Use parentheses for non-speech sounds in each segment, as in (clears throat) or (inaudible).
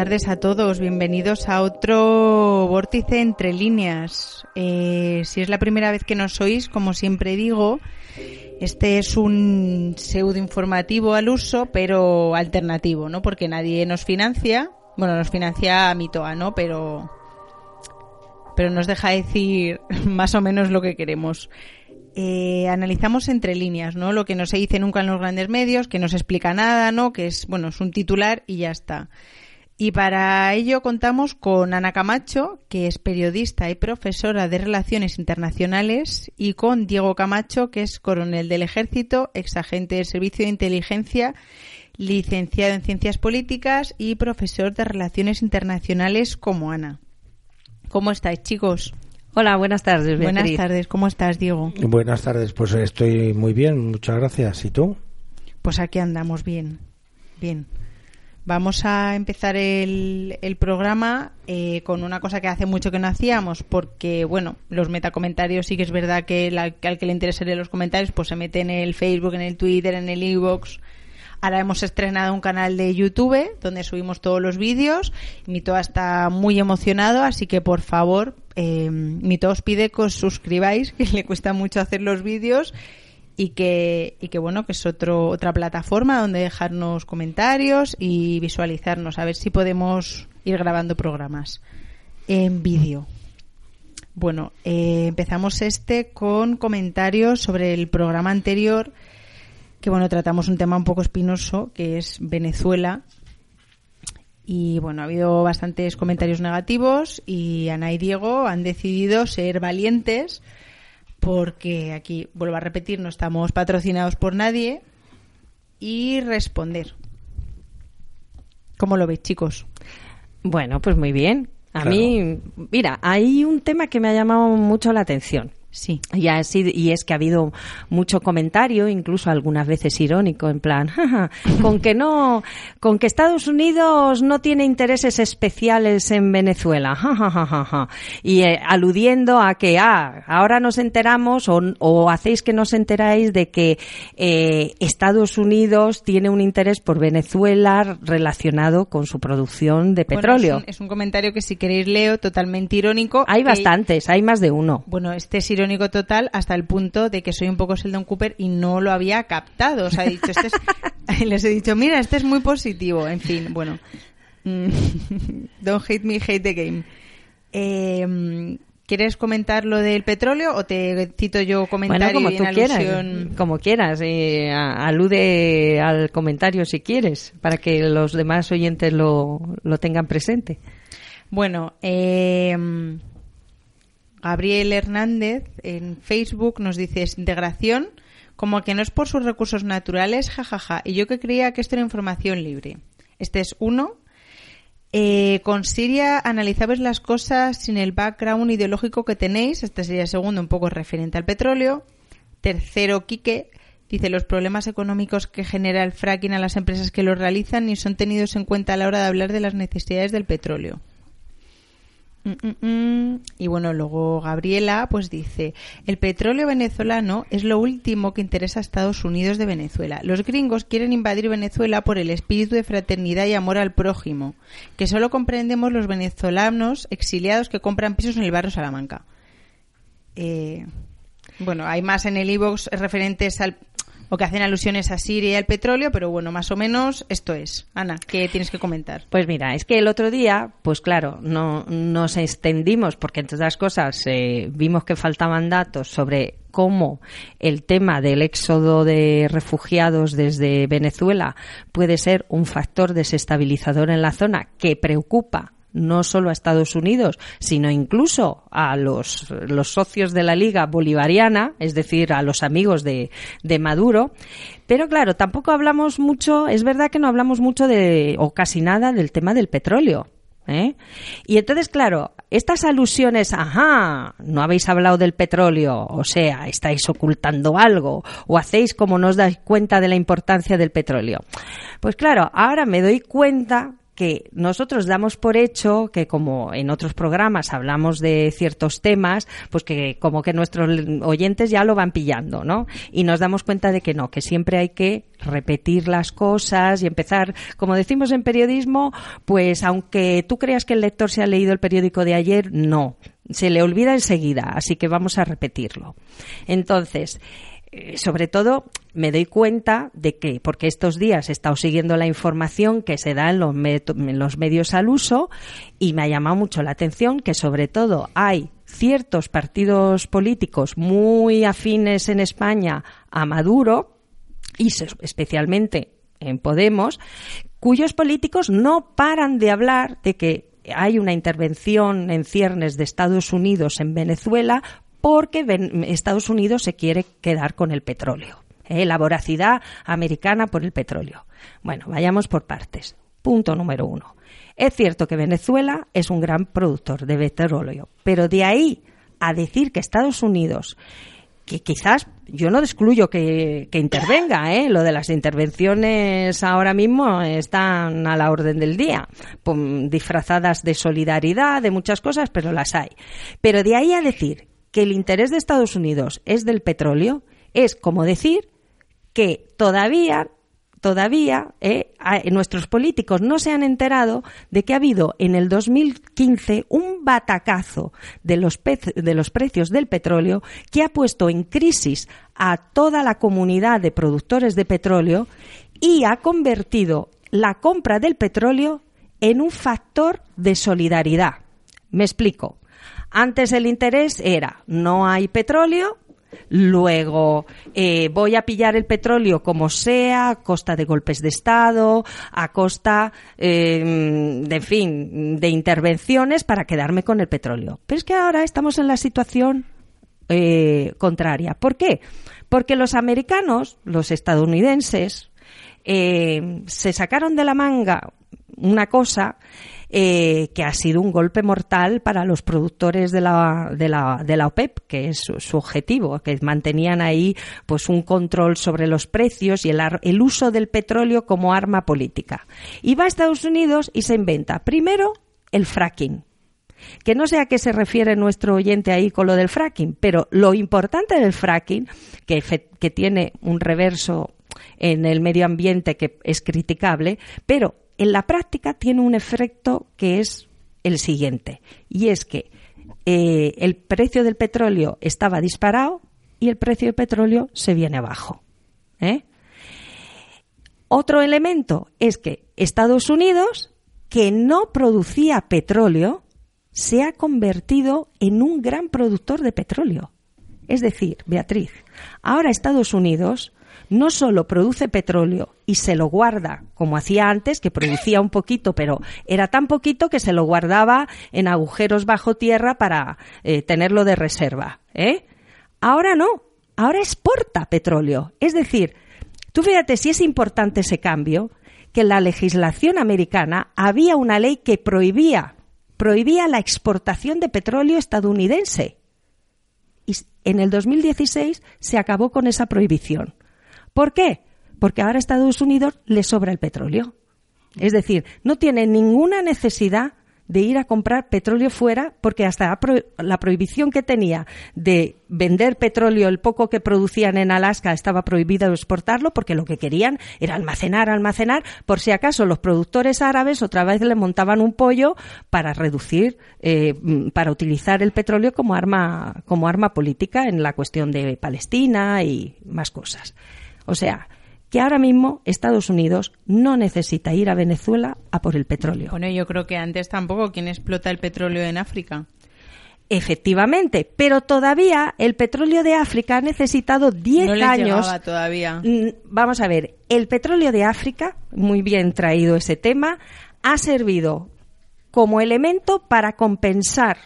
tardes a todos. Bienvenidos a otro vórtice entre líneas. Eh, si es la primera vez que nos oís, como siempre digo, este es un pseudo informativo al uso, pero alternativo, ¿no? Porque nadie nos financia. Bueno, nos financia Mitoa, ¿no? Pero, pero nos deja decir (laughs) más o menos lo que queremos. Eh, analizamos entre líneas, ¿no? Lo que no se dice nunca en los grandes medios, que no se explica nada, ¿no? Que es, bueno, es un titular y ya está. Y para ello contamos con Ana Camacho, que es periodista y profesora de Relaciones Internacionales, y con Diego Camacho, que es coronel del Ejército, exagente del Servicio de Inteligencia, licenciado en Ciencias Políticas y profesor de Relaciones Internacionales como Ana. ¿Cómo estáis, chicos? Hola, buenas tardes. Buenas tardes, ¿cómo estás, Diego? Buenas tardes, pues estoy muy bien, muchas gracias. ¿Y tú? Pues aquí andamos bien, bien. Vamos a empezar el, el programa eh, con una cosa que hace mucho que no hacíamos, porque, bueno, los metacomentarios sí que es verdad que, al que le interese los comentarios, pues se mete en el Facebook, en el Twitter, en el Inbox. Ahora hemos estrenado un canal de YouTube donde subimos todos los vídeos. Mito está muy emocionado, así que por favor, eh, Mito os pide que os suscribáis, (laughs) que le cuesta mucho hacer los vídeos y que, y que bueno, que es otro, otra plataforma donde dejarnos comentarios y visualizarnos, a ver si podemos ir grabando programas en vídeo. Bueno, eh, empezamos este con comentarios sobre el programa anterior, que bueno, tratamos un tema un poco espinoso, que es Venezuela. Y bueno, ha habido bastantes comentarios negativos y Ana y Diego han decidido ser valientes porque aquí, vuelvo a repetir, no estamos patrocinados por nadie, y responder. ¿Cómo lo veis, chicos? Bueno, pues muy bien. A mí, mira, hay un tema que me ha llamado mucho la atención. Sí. Y, y es que ha habido mucho comentario, incluso algunas veces irónico, en plan, (laughs) con que no, con que Estados Unidos no tiene intereses especiales en Venezuela, (laughs) y eh, aludiendo a que, ah, ahora nos enteramos o, hacéis que nos enteráis de que eh, Estados Unidos tiene un interés por Venezuela relacionado con su producción de petróleo. es, un, comentario que si queréis leo, totalmente irónico. Hay bastantes, hay más de uno. Bueno, este es irónico total hasta el punto de que soy un poco Sheldon Cooper y no lo había captado. O sea, he dicho, este es... (laughs) les he dicho, mira, este es muy positivo. En fin, bueno. (laughs) Don't hate me, hate the game. Eh, ¿Quieres comentar lo del petróleo o te cito yo comentario como tú quieras, como quieras, eh, alude al comentario si quieres, para que los demás oyentes lo, lo tengan presente. Bueno, eh, Gabriel Hernández en Facebook nos dice integración como que no es por sus recursos naturales, jajaja. Y yo que creía que esto era información libre. Este es uno. Eh, con Siria analizabais las cosas sin el background ideológico que tenéis. Este sería el segundo, un poco referente al petróleo. Tercero, Quique dice los problemas económicos que genera el fracking a las empresas que lo realizan ni son tenidos en cuenta a la hora de hablar de las necesidades del petróleo. Mm, mm, mm. Y bueno, luego Gabriela pues dice, el petróleo venezolano es lo último que interesa a Estados Unidos de Venezuela. Los gringos quieren invadir Venezuela por el espíritu de fraternidad y amor al prójimo, que solo comprendemos los venezolanos exiliados que compran pisos en el barrio Salamanca. Eh, bueno, hay más en el e referentes al o que hacen alusiones a Siria y al petróleo, pero bueno, más o menos esto es. Ana, ¿qué tienes que comentar? Pues mira, es que el otro día, pues claro, no nos extendimos porque entre otras cosas eh, vimos que faltaban datos sobre cómo el tema del éxodo de refugiados desde Venezuela puede ser un factor desestabilizador en la zona que preocupa no solo a Estados Unidos, sino incluso a los, socios de la Liga Bolivariana, es decir, a los amigos de, de Maduro. Pero claro, tampoco hablamos mucho, es verdad que no hablamos mucho de, o casi nada del tema del petróleo. ¿Eh? Y entonces, claro, estas alusiones, ajá, no habéis hablado del petróleo, o sea, estáis ocultando algo, o hacéis como no os dais cuenta de la importancia del petróleo. Pues claro, ahora me doy cuenta que nosotros damos por hecho que como en otros programas hablamos de ciertos temas, pues que como que nuestros oyentes ya lo van pillando, ¿no? Y nos damos cuenta de que no, que siempre hay que repetir las cosas y empezar, como decimos en periodismo, pues aunque tú creas que el lector se ha leído el periódico de ayer, no, se le olvida enseguida, así que vamos a repetirlo. Entonces, eh, sobre todo me doy cuenta de que, porque estos días he estado siguiendo la información que se da en los, en los medios al uso y me ha llamado mucho la atención que sobre todo hay ciertos partidos políticos muy afines en España a Maduro y especialmente en Podemos, cuyos políticos no paran de hablar de que hay una intervención en ciernes de Estados Unidos en Venezuela porque Estados Unidos se quiere quedar con el petróleo. ¿eh? La voracidad americana por el petróleo. Bueno, vayamos por partes. Punto número uno. Es cierto que Venezuela es un gran productor de petróleo, pero de ahí a decir que Estados Unidos que quizás yo no excluyo que, intervenga, ¿eh? lo de las intervenciones ahora mismo están a la orden del día, disfrazadas de solidaridad, de muchas cosas, pero las hay. Pero de ahí a decir que el interés de Estados Unidos es del petróleo, es como decir que todavía todavía eh, nuestros políticos no se han enterado de que ha habido en el 2015 un batacazo de los, de los precios del petróleo que ha puesto en crisis a toda la comunidad de productores de petróleo y ha convertido la compra del petróleo en un factor de solidaridad. Me explico. Antes el interés era no hay petróleo, Luego, eh, voy a pillar el petróleo como sea, a costa de golpes de Estado, a costa, eh, de, fin, de intervenciones para quedarme con el petróleo. Pero es que ahora estamos en la situación eh, contraria. ¿Por qué? Porque los americanos, los estadounidenses, se sacaron de la manga una cosa eh, que ha sido un golpe mortal para los productores de la, de la, de la OPEP, que es su, objetivo, que mantenían ahí pues un control sobre los precios y el, el uso del petróleo como arma política. Y va a Estados Unidos y se inventa primero el fracking que no sé a qué se refiere nuestro oyente ahí con lo del fracking, pero lo importante del fracking, que, que, tiene un reverso en el medio ambiente que es criticable, pero en la práctica tiene un efecto que es el siguiente, y es que eh, el precio del petróleo estaba disparado y el precio del petróleo se viene abajo. ¿eh? Otro elemento es que Estados Unidos, que no producía petróleo, se ha convertido en un gran productor de petróleo. Es decir, Beatriz, ahora Estados Unidos no solo produce petróleo y se lo guarda, como hacía antes, que producía un poquito, pero era tan poquito que se lo guardaba en agujeros bajo tierra para eh, tenerlo de reserva. ¿eh? Ahora no, ahora exporta petróleo. Es decir, tú fíjate si es importante ese cambio, que en la legislación americana había una ley que prohibía, prohibía la exportación de petróleo estadounidense. Y en el 2016 se acabó con esa prohibición. ¿Por qué? Porque ahora a Estados Unidos le sobra el petróleo. Es decir, no tiene ninguna necesidad de ir a comprar petróleo fuera porque hasta la prohibición que tenía de vender petróleo, el poco que producían en Alaska, estaba prohibido exportarlo porque lo que querían era almacenar, almacenar, por si acaso los productores árabes otra vez le montaban un pollo para reducir, eh, para utilizar el petróleo como arma, como arma política en la cuestión de Palestina y más cosas. O sea, que ahora mismo Estados Unidos no necesita ir a Venezuela a por el petróleo. Bueno, yo creo que antes tampoco. ¿Quién explota el petróleo en África? Efectivamente, pero todavía el petróleo de África ha necesitado 10 no años. todavía. Mm, vamos a ver, el petróleo de África, muy bien traído ese tema, ha servido como elemento para compensar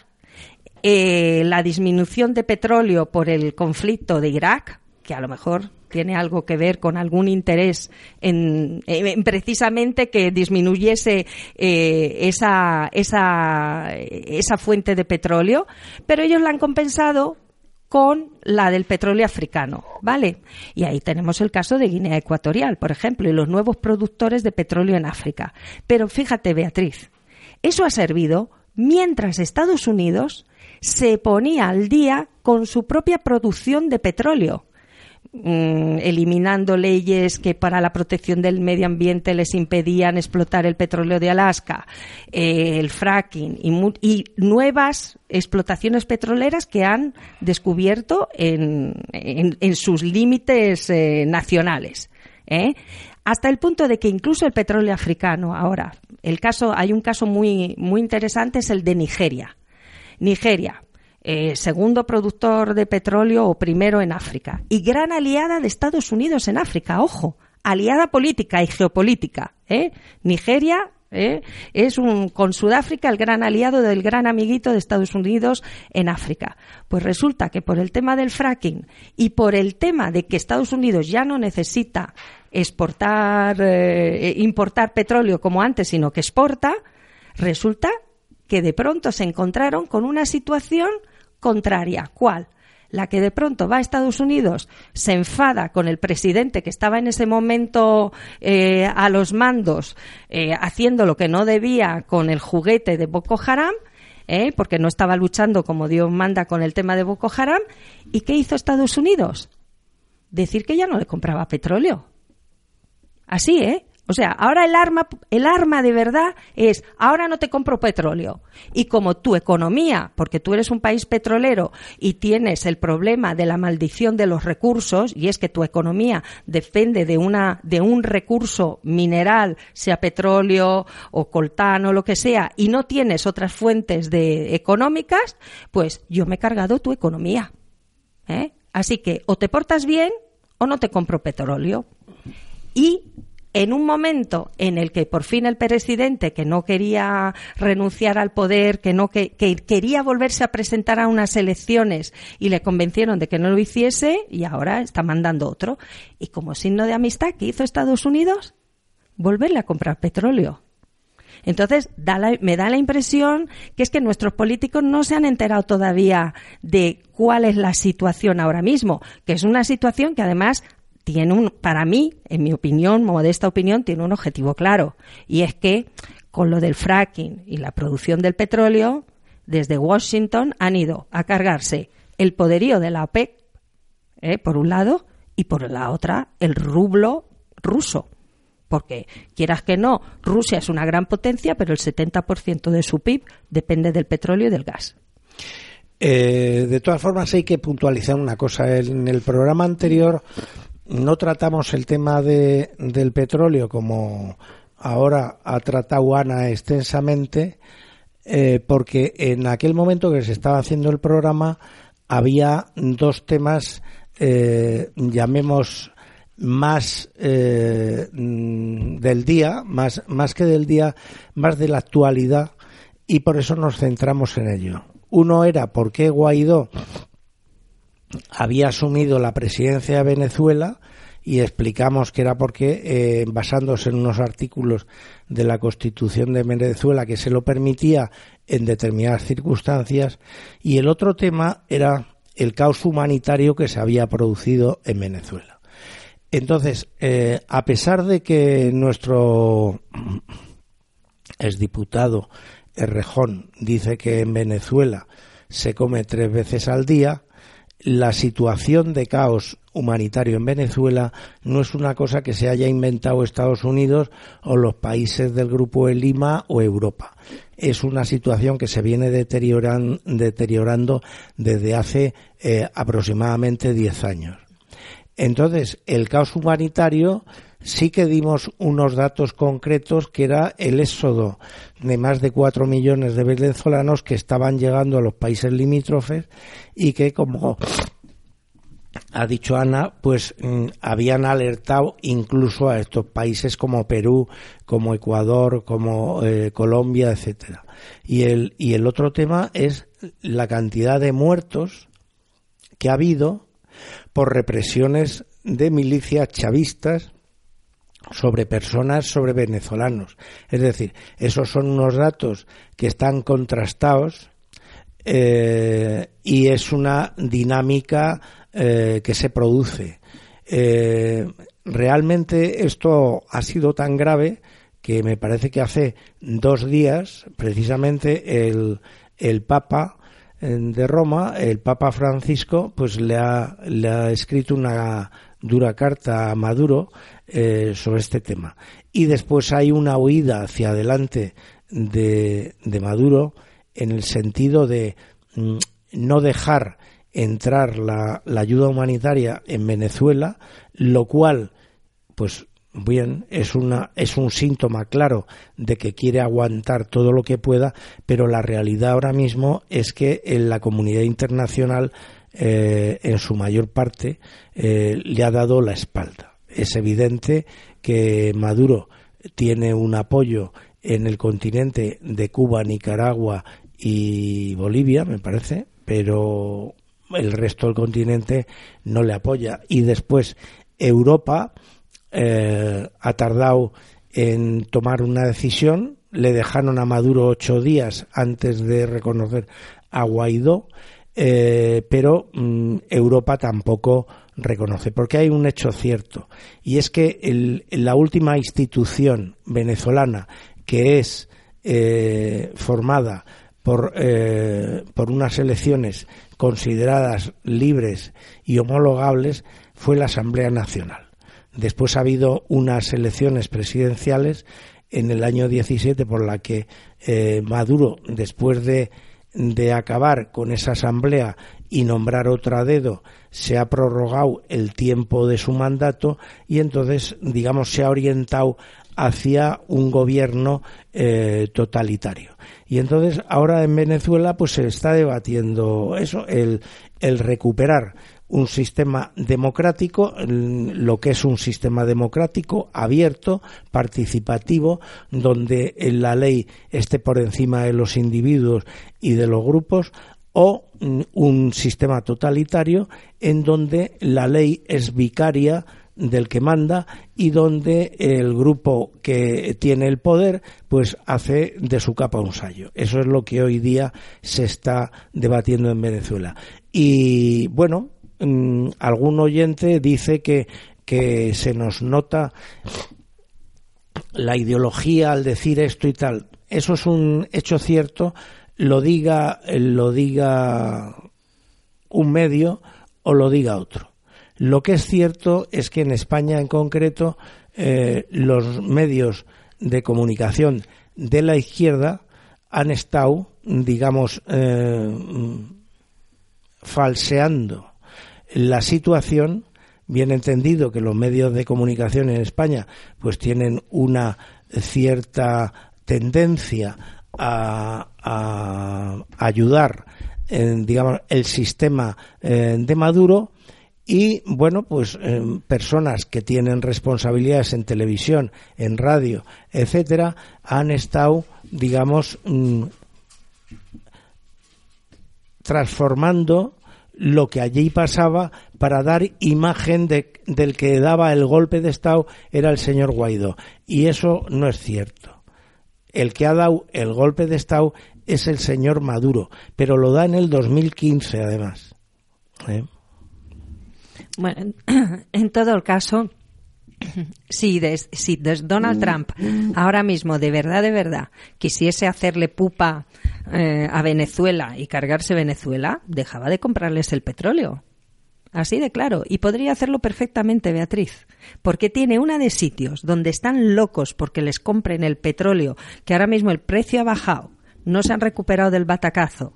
eh, la disminución de petróleo por el conflicto de Irak, que a lo mejor tiene algo que ver con algún interés en, precisamente que disminuyese eh, esa, esa, esa fuente de petróleo, pero ellos la han compensado con la del petróleo africano, ¿vale? Y ahí tenemos el caso de Guinea Ecuatorial, por ejemplo, y los nuevos productores de petróleo en África. Pero fíjate, Beatriz, eso ha servido mientras Estados Unidos se ponía al día con su propia producción de petróleo. Mm, eliminando leyes que para la protección del medio ambiente les impedían explotar el petróleo de Alaska, eh, el fracking y, nuevas explotaciones petroleras que han descubierto en, sus límites eh, nacionales. ¿eh? Hasta el punto de que incluso el petróleo africano, ahora, el caso, hay un caso muy, muy interesante, es el de Nigeria. Nigeria, eh, segundo productor de petróleo o primero en África y gran aliada de Estados Unidos en África, ojo, aliada política y geopolítica. ¿eh? Nigeria ¿eh? es un, con Sudáfrica el gran aliado del gran amiguito de Estados Unidos en África. Pues resulta que por el tema del fracking y por el tema de que Estados Unidos ya no necesita exportar, importar petróleo como antes, sino que exporta, resulta que de pronto se encontraron con una situación contraria. ¿Cuál? La que de pronto va a Estados Unidos, se enfada con el presidente que estaba en ese momento eh, a los mandos, eh, haciendo lo que no debía con el juguete de Boko Haram, eh, porque no estaba luchando como Dios manda con el tema de Boko Haram. ¿Y qué hizo Estados Unidos? Decir que ya no le compraba petróleo. Así, ¿eh? O sea, ahora el arma, el arma de verdad es, ahora no te compro petróleo. Y como tu economía, porque tú eres un país petrolero y tienes el problema de la maldición de los recursos, y es que tu economía depende de una, de un recurso mineral, sea petróleo o coltán o lo que sea, y no tienes otras fuentes de económicas, pues yo me he cargado tu economía. ¿eh? Así que o te portas bien o no te compro petróleo. Y en un momento en el que por fin el presidente, que no quería renunciar al poder, que no que, quería volverse a presentar a unas elecciones y le convencieron de que no lo hiciese, y ahora está mandando otro. Y como signo de amistad, ¿qué hizo Estados Unidos? Volverle a comprar petróleo. Entonces, me da la impresión que es que nuestros políticos no se han enterado todavía de cuál es la situación ahora mismo, que es una situación que además tiene un, para mí, en mi opinión, modesta opinión, tiene un objetivo claro. Y es que con lo del fracking y la producción del petróleo, desde Washington han ido a cargarse el poderío de la OPEC, ¿eh? por un lado, y por la otra, el rublo ruso. Porque, quieras que no, Rusia es una gran potencia, pero el 70% de su PIB depende del petróleo y del gas. Eh, de todas formas, hay que puntualizar una cosa. En el programa anterior no tratamos el tema de, del petróleo como ahora ha tratado Ana extensamente, eh, porque en aquel momento que se estaba haciendo el programa había dos temas, eh, llamemos más eh, del día, más, más que del día, más de la actualidad, y por eso nos centramos en ello. Uno era por qué Guaidó había asumido la presidencia de Venezuela y explicamos que era porque, eh, basándose en unos artículos de la Constitución de Venezuela que se lo permitía en determinadas circunstancias, y el otro tema era el caos humanitario que se había producido en Venezuela. Entonces, eh, a pesar de que nuestro exdiputado Errejón dice que en Venezuela se come tres veces al día, la situación de caos humanitario en Venezuela no es una cosa que se haya inventado Estados Unidos o los países del Grupo de Lima o Europa. Es una situación que se viene deteriorando desde hace eh, aproximadamente 10 años. Entonces, el caos humanitario sí que dimos unos datos concretos que era el éxodo de más de cuatro millones de venezolanos que estaban llegando a los países limítrofes y que como ha dicho Ana, pues mm, habían alertado incluso a estos países como Perú, como Ecuador, como eh, Colombia, etcétera. Y el y el otro tema es la cantidad de muertos que ha habido por represiones de milicias chavistas sobre personas, sobre venezolanos. Es decir, esos son unos datos que están contrastados eh, y es una dinámica eh, que se produce. Eh, realmente esto ha sido tan grave que me parece que hace dos días, precisamente, el, el Papa de Roma, el Papa Francisco, pues le ha, le ha escrito una dura carta a Maduro sobre este tema. Y después hay una huida hacia adelante de, de Maduro en el sentido de mm, no dejar entrar la, ayuda humanitaria en Venezuela, lo cual, pues bien, es, una, es un síntoma claro de que quiere aguantar todo lo que pueda, pero la realidad ahora mismo es que en la comunidad internacional, eh, en su mayor parte, eh, le ha dado la espalda. Es evidente que Maduro tiene un apoyo en el continente de Cuba, Nicaragua y Bolivia, me parece, pero el resto del continente no le apoya. Y después Europa eh, ha tardado en tomar una decisión, le dejaron a Maduro ocho días antes de reconocer a Guaidó, eh, pero mm, Europa tampoco reconoce, porque hay un hecho cierto, y es que la última institución venezolana que es eh, formada por, eh, por unas elecciones consideradas libres y homologables fue la Asamblea Nacional. Después ha habido unas elecciones presidenciales en el año 17 por la que eh, Maduro, después de, de acabar con esa asamblea y nombrar otra dedo, se ha prorrogado el tiempo de su mandato y entonces, digamos, se ha orientado hacia un gobierno eh, totalitario. Y entonces ahora en Venezuela pues se está debatiendo eso, el, el recuperar un sistema democrático, lo que es un sistema democrático abierto, participativo, donde la ley esté por encima de los individuos y de los grupos, o un sistema totalitario en donde la ley es vicaria del que manda y donde el grupo que tiene el poder pues hace de su capa un sallo. Eso es lo que hoy día se está debatiendo en Venezuela. Y bueno, mm, algún oyente dice que, que se nos nota la ideología al decir esto y tal. Eso es un hecho cierto, lo diga, lo diga un medio o lo diga otro. Lo que es cierto es que en España en concreto eh, los medios de comunicación de la izquierda han estado, digamos, eh, falseando la situación, bien entendido que los medios de comunicación en España pues tienen una cierta tendencia a, ayudar, en, digamos, el sistema eh, de Maduro, y bueno, pues eh, personas que tienen responsabilidades en televisión, en radio, etcétera, han estado, digamos, mm, transformando lo que allí pasaba para dar imagen de, del que daba el golpe de Estado era el señor Guaidó. Y eso no es cierto. El que ha dado el golpe de Estado es el señor Maduro, pero lo da en el 2015 además. ¿Eh? Bueno, en (clears throat) todo el caso, (clears throat) si, si Donald Trump ahora mismo de verdad, de verdad, quisiese hacerle pupa eh, a Venezuela y cargarse Venezuela, dejaba de comprarles el petróleo. Así de claro. Y podría hacerlo perfectamente, Beatriz. Porque tiene una de sitios donde están locos porque les compren el petróleo, que ahora mismo el precio ha bajado, no se han recuperado del batacazo.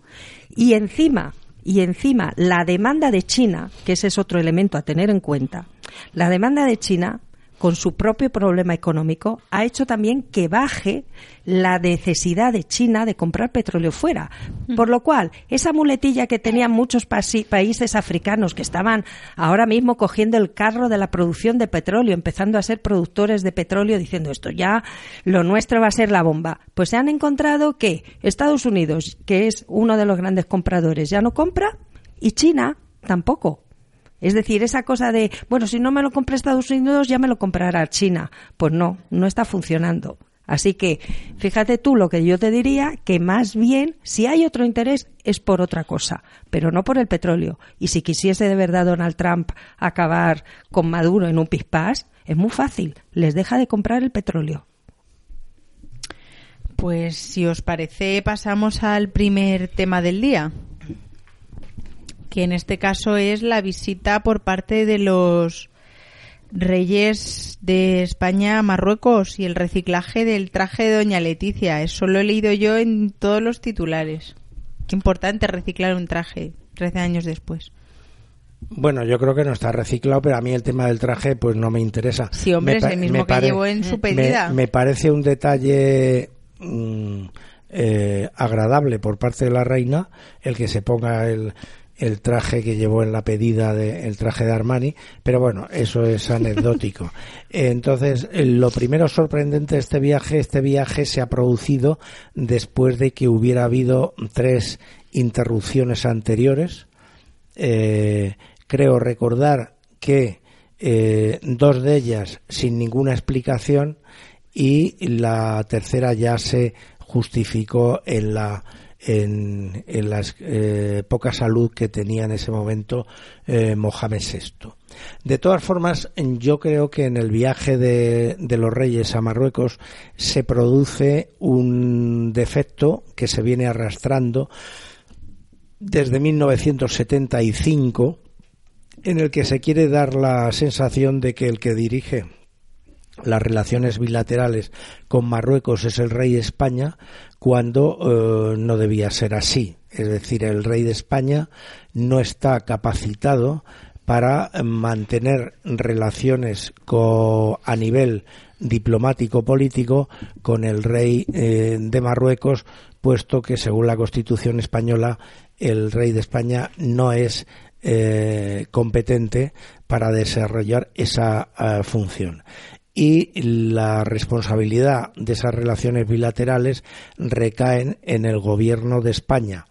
Y encima y encima la demanda de China, que ese es otro elemento a tener en cuenta, la demanda de China con su propio problema económico, ha hecho también que baje la necesidad de China de comprar petróleo fuera. Por lo cual, esa muletilla que tenían muchos países africanos que estaban ahora mismo cogiendo el carro de la producción de petróleo, empezando a ser productores de petróleo, diciendo esto ya, lo nuestro va a ser la bomba, pues se han encontrado que Estados Unidos, que es uno de los grandes compradores, ya no compra y China tampoco. Es decir, esa cosa de, bueno, si no me lo compra Estados Unidos, ya me lo comprará China. Pues no, no está funcionando. Así que fíjate tú lo que yo te diría, que más bien si hay otro interés es por otra cosa, pero no por el petróleo. Y si quisiese de verdad Donald Trump acabar con Maduro en un pispás, es muy fácil, les deja de comprar el petróleo. Pues si os parece pasamos al primer tema del día, que en este caso es la visita por parte de los Reyes de España a Marruecos y el reciclaje del traje de Doña Leticia. Eso lo he leído yo en todos los titulares. Qué importante reciclar un traje 13 años después. Bueno, yo creo que no está reciclado, pero a mí el tema del traje pues no me interesa. Sí, hombre, es el mismo que llevó en su pedida. Me, parece un detalle mm, eh, agradable por parte de la reina el que se ponga el, el traje que llevó en la pedida de, el traje de Armani, pero bueno, eso es anecdótico. (laughs) Entonces, lo primero sorprendente de este viaje, este viaje se ha producido después de que hubiera habido tres interrupciones anteriores. Eh, creo recordar que eh, dos de ellas sin ninguna explicación y la tercera ya se justificó en la en, en la eh, poca salud que tenía en ese momento eh, Mohamed VI. De todas formas, yo creo que en el viaje de, de, los reyes a Marruecos se produce un defecto que se viene arrastrando desde 1975 en el que se quiere dar la sensación de que el que dirige las relaciones bilaterales con Marruecos es el rey de España cuando eh, no debía ser así. Es decir, el rey de España no está capacitado para mantener relaciones a nivel diplomático político con el rey eh, de Marruecos, puesto que según la Constitución española el rey de España no es eh, competente para desarrollar esa función y la responsabilidad de esas relaciones bilaterales recaen en el gobierno de España.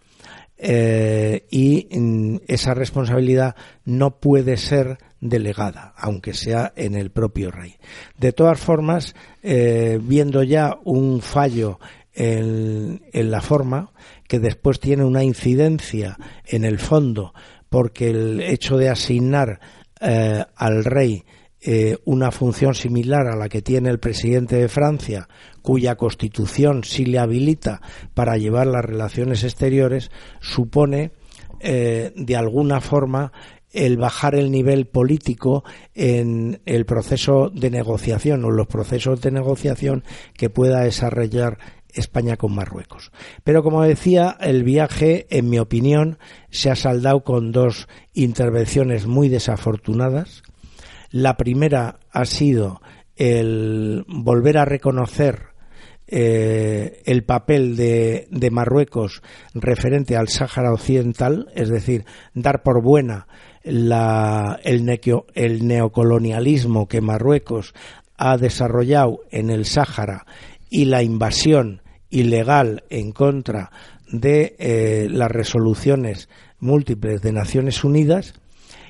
Eh, y mm, esa responsabilidad no puede ser delegada, aunque sea en el propio rey. De todas formas, eh, viendo ya un fallo en, la forma, que después tiene una incidencia en el fondo, porque el hecho de asignar eh, al rey eh, una función similar a la que tiene el presidente de Francia, cuya constitución sí le habilita para llevar las relaciones exteriores, supone eh, de alguna forma el bajar el nivel político en el proceso de negociación o los procesos de negociación que pueda desarrollar España con Marruecos. Pero como decía, el viaje, en mi opinión, se ha saldado con dos intervenciones muy desafortunadas la primera ha sido el volver a reconocer eh, el papel de, Marruecos referente al Sáhara Occidental, es decir, dar por buena el, neocolonialismo que Marruecos ha desarrollado en el Sáhara y la invasión ilegal en contra de eh, las resoluciones múltiples de Naciones Unidas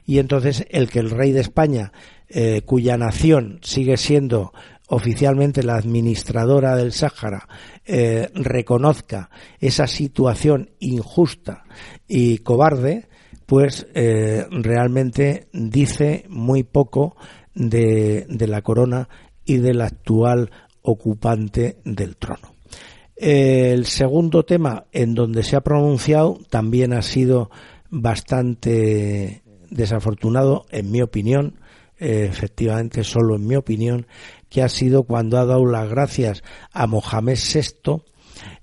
y entonces el que el rey de España, eh, cuya nación sigue siendo oficialmente la administradora del Sáhara, eh, reconozca esa situación injusta y cobarde, pues eh, realmente dice muy poco de, de la corona y del actual ocupante del trono. El segundo tema en donde se ha pronunciado también ha sido bastante desafortunado, en mi opinión, eh, efectivamente solo en mi opinión, que ha sido cuando ha dado las gracias a Mohamed VI,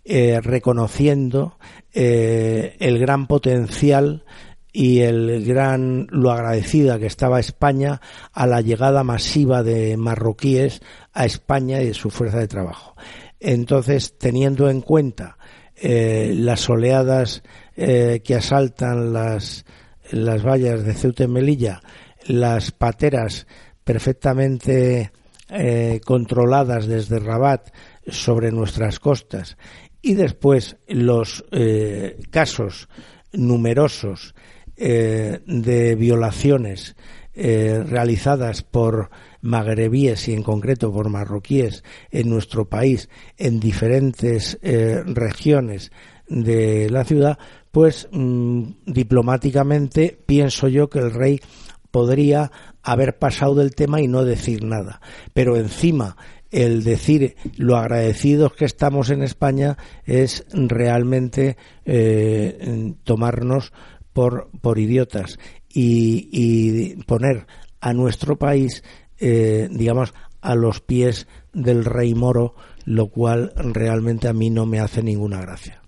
eh, reconociendo eh, el gran potencial y el gran lo agradecida que estaba España a la llegada masiva de marroquíes a España y de su fuerza de trabajo. Entonces, teniendo en cuenta las oleadas que asaltan las las vallas de Ceuta y Melilla, las pateras perfectamente eh, controladas desde Rabat sobre nuestras costas y después los eh, casos numerosos eh, de violaciones realizadas por magrebíes y en concreto por marroquíes en nuestro país en diferentes regiones de la ciudad, pues mm, diplomáticamente pienso yo que el rey podría haber pasado del tema y no decir nada. Pero encima el decir lo agradecidos que estamos en España es realmente eh, tomarnos por, por idiotas y, poner a nuestro país, eh, digamos, a los pies del rey moro, lo cual realmente a mí no me hace ninguna gracia.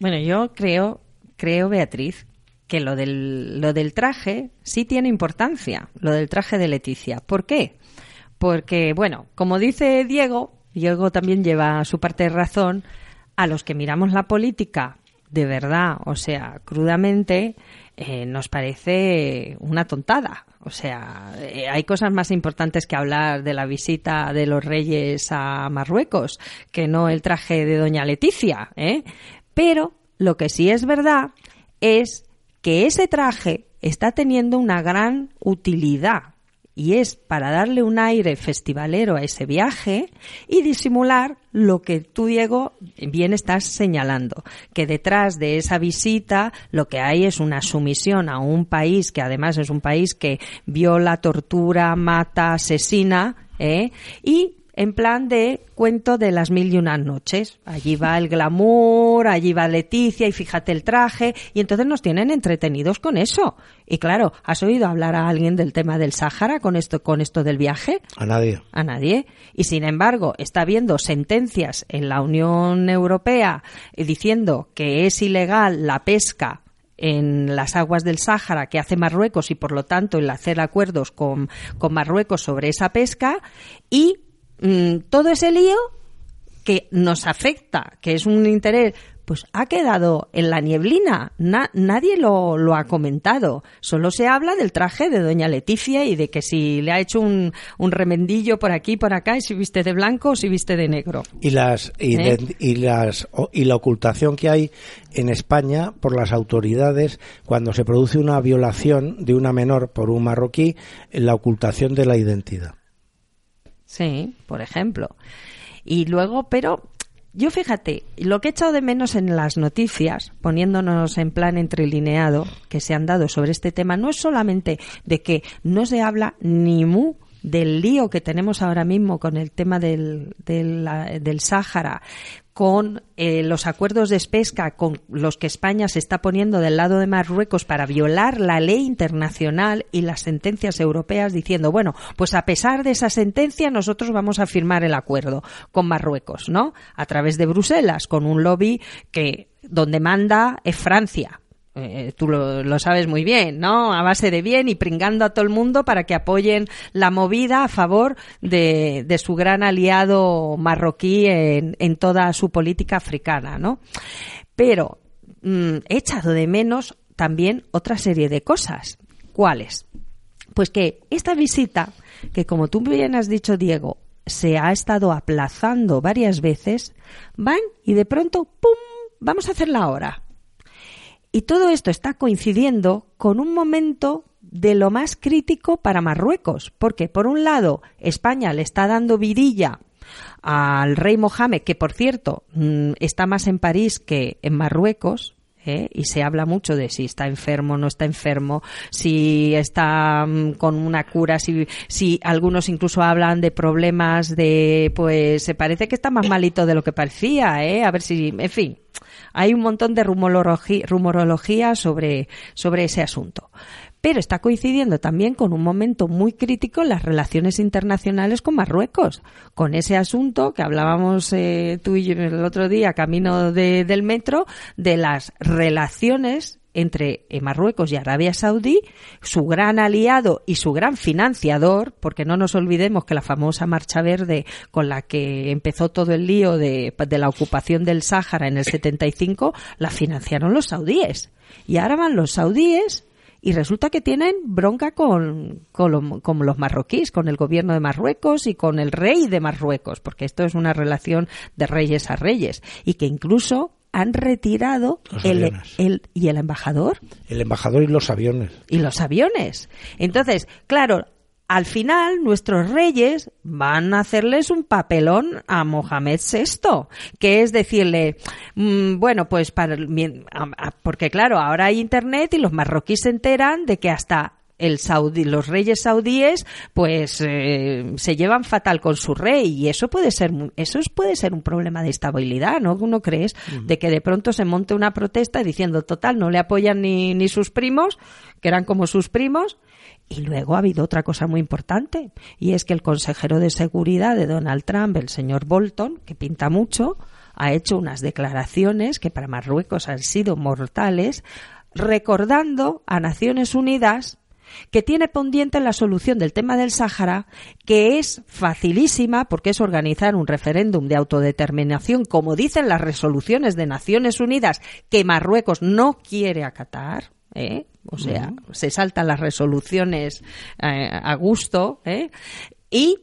Bueno, yo creo, creo, Beatriz, que lo del, lo del traje sí tiene importancia, lo del traje de Leticia. ¿Por qué? Porque, bueno, como dice Diego, Diego también lleva su parte de razón, a los que miramos la política de verdad, o sea, crudamente, eh, nos parece una tontada. O sea, eh, hay cosas más importantes que hablar de la visita de los reyes a Marruecos que no el traje de doña Leticia, ¿eh? Pero lo que sí es verdad es que ese traje está teniendo una gran utilidad y es para darle un aire festivalero a ese viaje y disimular lo que tú, Diego, bien estás señalando, que detrás de esa visita lo que hay es una sumisión a un país que además es un país que viola, tortura, mata, asesina, ¿eh? y en plan de cuento de las mil y unas noches. Allí va el glamour, allí va Leticia y fíjate el traje y entonces nos tienen entretenidos con eso. Y claro, ¿has oído hablar a alguien del tema del Sáhara con esto con esto del viaje? A nadie. A nadie. Y sin embargo, está habiendo sentencias en la Unión Europea diciendo que es ilegal la pesca en las aguas del Sáhara que hace Marruecos y por lo tanto el hacer acuerdos con, con Marruecos sobre esa pesca y Mm, todo ese lío que nos afecta, que es un interés, pues ha quedado en la nieblina. nadie lo, lo, ha comentado. Solo se habla del traje de doña Leticia y de que si le ha hecho un, un remendillo por aquí, por acá, y si viste de blanco o si viste de negro. Y las y, ¿Eh? y las y la ocultación que hay en España por las autoridades cuando se produce una violación de una menor por un marroquí, la ocultación de la identidad. Sí, por ejemplo. Y luego, pero yo fíjate, lo que he echado de menos en las noticias, poniéndonos en plan entrelineado, que se han dado sobre este tema, no es solamente de que no se habla ni mu del lío que tenemos ahora mismo con el tema del, del, Sáhara, con eh, los acuerdos de pesca con los que España se está poniendo del lado de Marruecos para violar la ley internacional y las sentencias europeas diciendo, bueno, pues a pesar de esa sentencia nosotros vamos a firmar el acuerdo con Marruecos, ¿no? A través de Bruselas, con un lobby que donde manda es Francia, eh, tú lo, sabes muy bien, ¿no? A base de bien y pringando a todo el mundo para que apoyen la movida a favor de, su gran aliado marroquí en, toda su política africana, ¿no? Pero mm, he echado de menos también otra serie de cosas. ¿Cuáles? Pues que esta visita, que como tú bien has dicho, Diego, se ha estado aplazando varias veces, van y de pronto, ¡pum! Vamos a hacerla ahora y todo esto está coincidiendo con un momento de lo más crítico para Marruecos, porque por un lado España le está dando vidilla al rey Mohamed, que por cierto mm, está más en París que en Marruecos, ¿eh? y se habla mucho de si está enfermo, no está enfermo, si está mm, con una cura, si, si algunos incluso hablan de problemas de, pues se parece que está más malito de lo que parecía, ¿eh? a ver si, en fin, hay un montón de rumorología, sobre, sobre ese asunto pero está coincidiendo también con un momento muy crítico en las relaciones internacionales con Marruecos, con ese asunto que hablábamos eh, tú y yo el otro día, camino del metro, de las relaciones entre eh, Marruecos y Arabia Saudí, su gran aliado y su gran financiador, porque no nos olvidemos que la famosa Marcha Verde con la que empezó todo el lío de, la ocupación del Sáhara en el 75, la financiaron los saudíes. Y ahora van los saudíes y resulta que tienen bronca con, con, con, los marroquíes, con el gobierno de Marruecos y con el rey de Marruecos, porque esto es una relación de reyes a reyes, y que incluso han retirado Los el, el- y el embajador El embajador y los aviones. y los aviones. Entonces, claro, al final nuestros reyes van a hacerles un papelón a Mohamed VI, que es decirle, mm, bueno, pues para porque claro, ahora hay internet y los marroquíes se enteran de que hasta el saudí, los reyes saudíes, pues eh, se llevan fatal con su rey y eso puede ser, eso es- puede ser un problema de estabilidad, ¿no? ¿No crees? De que de pronto se monte una protesta diciendo, total, no le apoyan ni, ni sus primos, que eran como sus primos, y luego ha habido otra cosa muy importante, y es que el consejero de seguridad de Donald Trump, el señor Bolton, que pinta mucho, ha hecho unas declaraciones que para Marruecos han sido mortales, recordando a Naciones Unidas que tiene pendiente la solución del tema del Sáhara, que es facilísima porque es organizar un referéndum de autodeterminación, como dicen las resoluciones de Naciones Unidas, que Marruecos no quiere acatar. ¿Eh? O sea, se saltan las resoluciones eh, a gusto ¿eh? y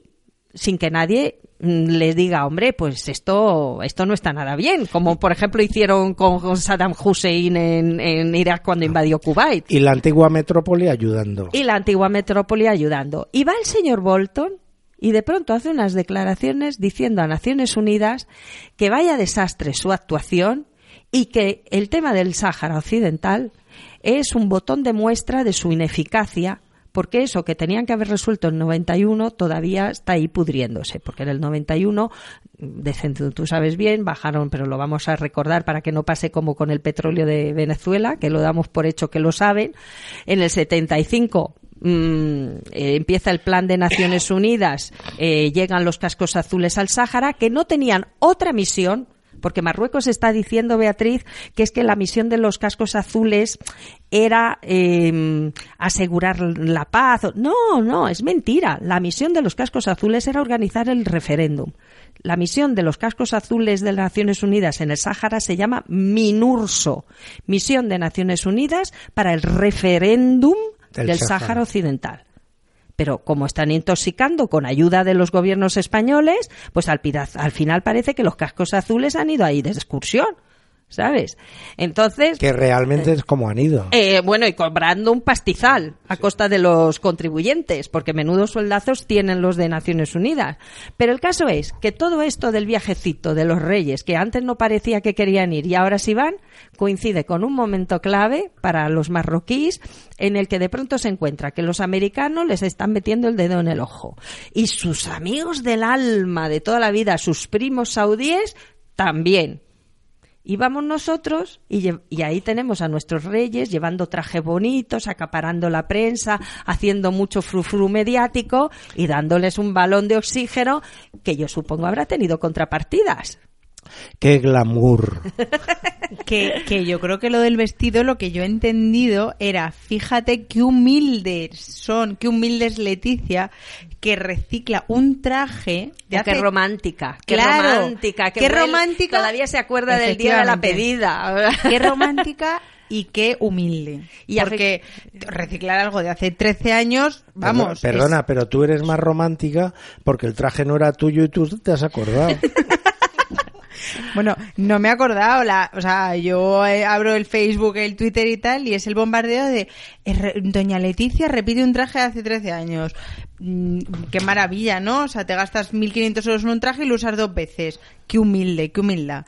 sin que nadie mm, les diga, hombre, pues esto, esto no está nada bien, como por ejemplo hicieron con Saddam Hussein en, en Irak cuando invadió Kuwait Y la antigua metrópoli ayudando. y la antigua metrópoli ayudando. Y va el señor Bolton y de pronto hace unas declaraciones diciendo a Naciones Unidas que vaya desastre su actuación y que el tema del Sáhara Occidental es un botón de muestra de su ineficacia porque eso que tenían que haber resuelto en 91 todavía está ahí pudriéndose, porque en el 91, decen- tú sabes bien, bajaron, pero lo vamos a recordar para que no pase como con el petróleo de Venezuela, que lo damos por hecho que lo saben. En el 75 mm, eh, empieza el plan de Naciones Unidas, eh, llegan los cascos azules al Sáhara, que no tenían otra misión porque Marruecos está diciendo, Beatriz, que es que la misión de los cascos azules era eh, asegurar la paz. No, no, es mentira. La misión de los cascos azules era organizar el referéndum. La misión de los cascos azules de las Naciones Unidas en el Sáhara se llama MINURSO, Misión de Naciones Unidas para el referéndum Del del Sáhara. Sáhara Occidental pero como están intoxicando con ayuda de los gobiernos españoles, pues al, final parece que los cascos azules han ido ahí de excursión, ¿sabes? Entonces, Que realmente es como han ido. eh, bueno, y cobrando un pastizal a costa de los contribuyentes, porque menudos soldazos tienen los de Naciones Unidas. Pero el caso es que todo esto del viajecito de los reyes, que antes no parecía que querían ir y ahora sí van, coincide con un momento clave para los marroquíes en el que de pronto se encuentra que los americanos les están metiendo el dedo en el ojo y sus amigos del alma de toda la vida, sus primos saudíes, también. Y vamos nosotros y, y ahí tenemos a nuestros reyes llevando trajes bonitos, acaparando la prensa, haciendo mucho frufru mediático y dándoles un balón de oxígeno que yo supongo habrá tenido contrapartidas. Qué glamour. (laughs) Que, que yo creo que lo del vestido, lo que yo he entendido era, fíjate qué humildes son, qué humildes Leticia, que recicla un traje de Oh, qué hace- romántica, qué Claro, romántica, qué romántica. Todavía se acuerda del día de la pedida. Qué romántica y qué humilde. Y Porque reciclar algo de hace 13 años, vamos. Perdona, perdona, pero tú eres más romántica porque el traje no era tuyo y tú te has acordado. (laughs) bueno, no me he acordado. La, o sea, yo eh, abro el Facebook, el Twitter y tal, y es el bombardeo de eh, Doña Leticia repite un traje de hace 13 años. Mm, qué maravilla, ¿no? O sea, te gastas 1.500 euros en un traje y lo usas dos veces. Qué humilde, qué humildad.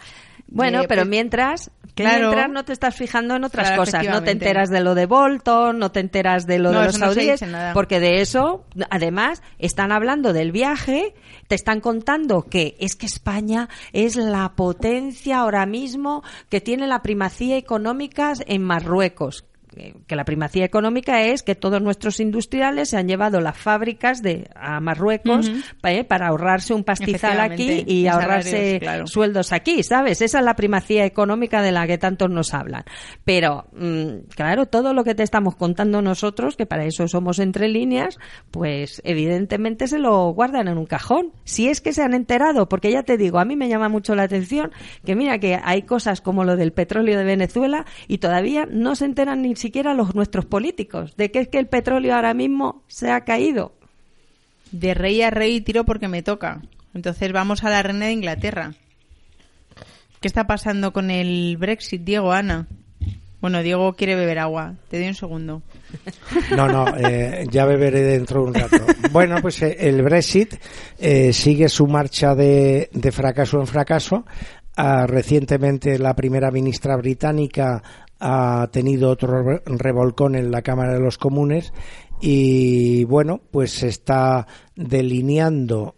Bueno, Eh, pero pues- mientras, Claro. mientras no te estás fijando en otras Claro, cosas, no te enteras de lo de Bolton, no te enteras de lo No, de los no saudíes, porque de eso, además, están hablando del viaje, te están contando que es que España es la potencia ahora mismo que tiene la primacía económica en Marruecos. Que la primacía económica es que todos nuestros industriales se han llevado las fábricas de a Marruecos eh, para ahorrarse un pastizal aquí y ahorrarse salarios, claro. sueldos aquí, ¿sabes? Esa es la primacía económica de la que tantos nos hablan. Pero, mm, claro, todo lo que te estamos contando nosotros, que para eso somos entre líneas, pues evidentemente se lo guardan en un cajón. Si es que se han enterado, porque ya te digo, a mí me llama mucho la atención que mira que hay cosas como lo del petróleo de Venezuela y todavía no se enteran ni siquiera los nuestros políticos de que es que el petróleo ahora mismo se ha caído. De rey a rey tiro porque me toca. Entonces vamos a la reina de Inglaterra. ¿Qué está pasando con el Brexit, Diego, Ana? Bueno, Diego quiere beber agua. Te doy un segundo. No, no, eh, ya beberé dentro de un rato. Bueno, pues eh, el Brexit eh, sigue su marcha de, de fracaso en fracaso. Ah, recientemente la primera ministra británica ha tenido otro revolcón en la Cámara de los Comunes y bueno, pues se está delineando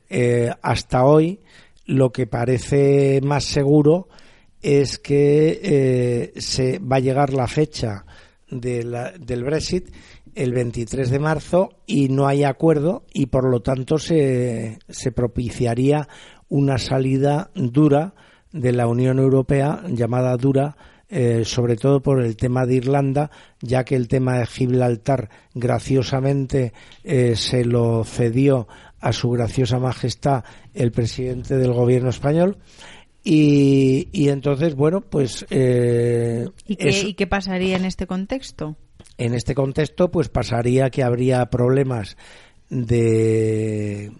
hasta hoy. Lo que parece más seguro es que eh, se va a llegar la fecha del Brexit el 23 de marzo y no hay acuerdo y por lo tanto se, se propiciaría una salida dura de la Unión Europea llamada dura eh, sobre todo por el tema de Irlanda, ya que el tema de Gibraltar graciosamente eh, se lo cedió a su graciosa majestad el presidente del gobierno español. Y, y entonces, bueno, pues... Eh, ¿Y, qué, pasaría en este contexto? En este contexto, pues pasaría que habría problemas de,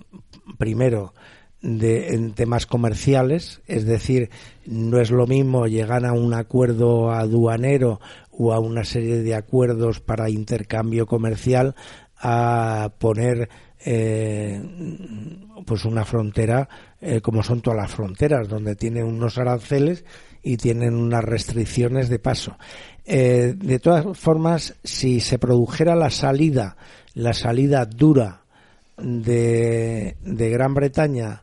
primero, de, en temas comerciales, es decir, no es lo mismo llegar a un acuerdo aduanero o a una serie de acuerdos para intercambio comercial a poner eh, pues una frontera eh, como son todas las fronteras, donde tienen unos aranceles y tienen unas restricciones de paso. Eh, de todas formas, si se produjera la salida, la salida dura de, de Gran Bretaña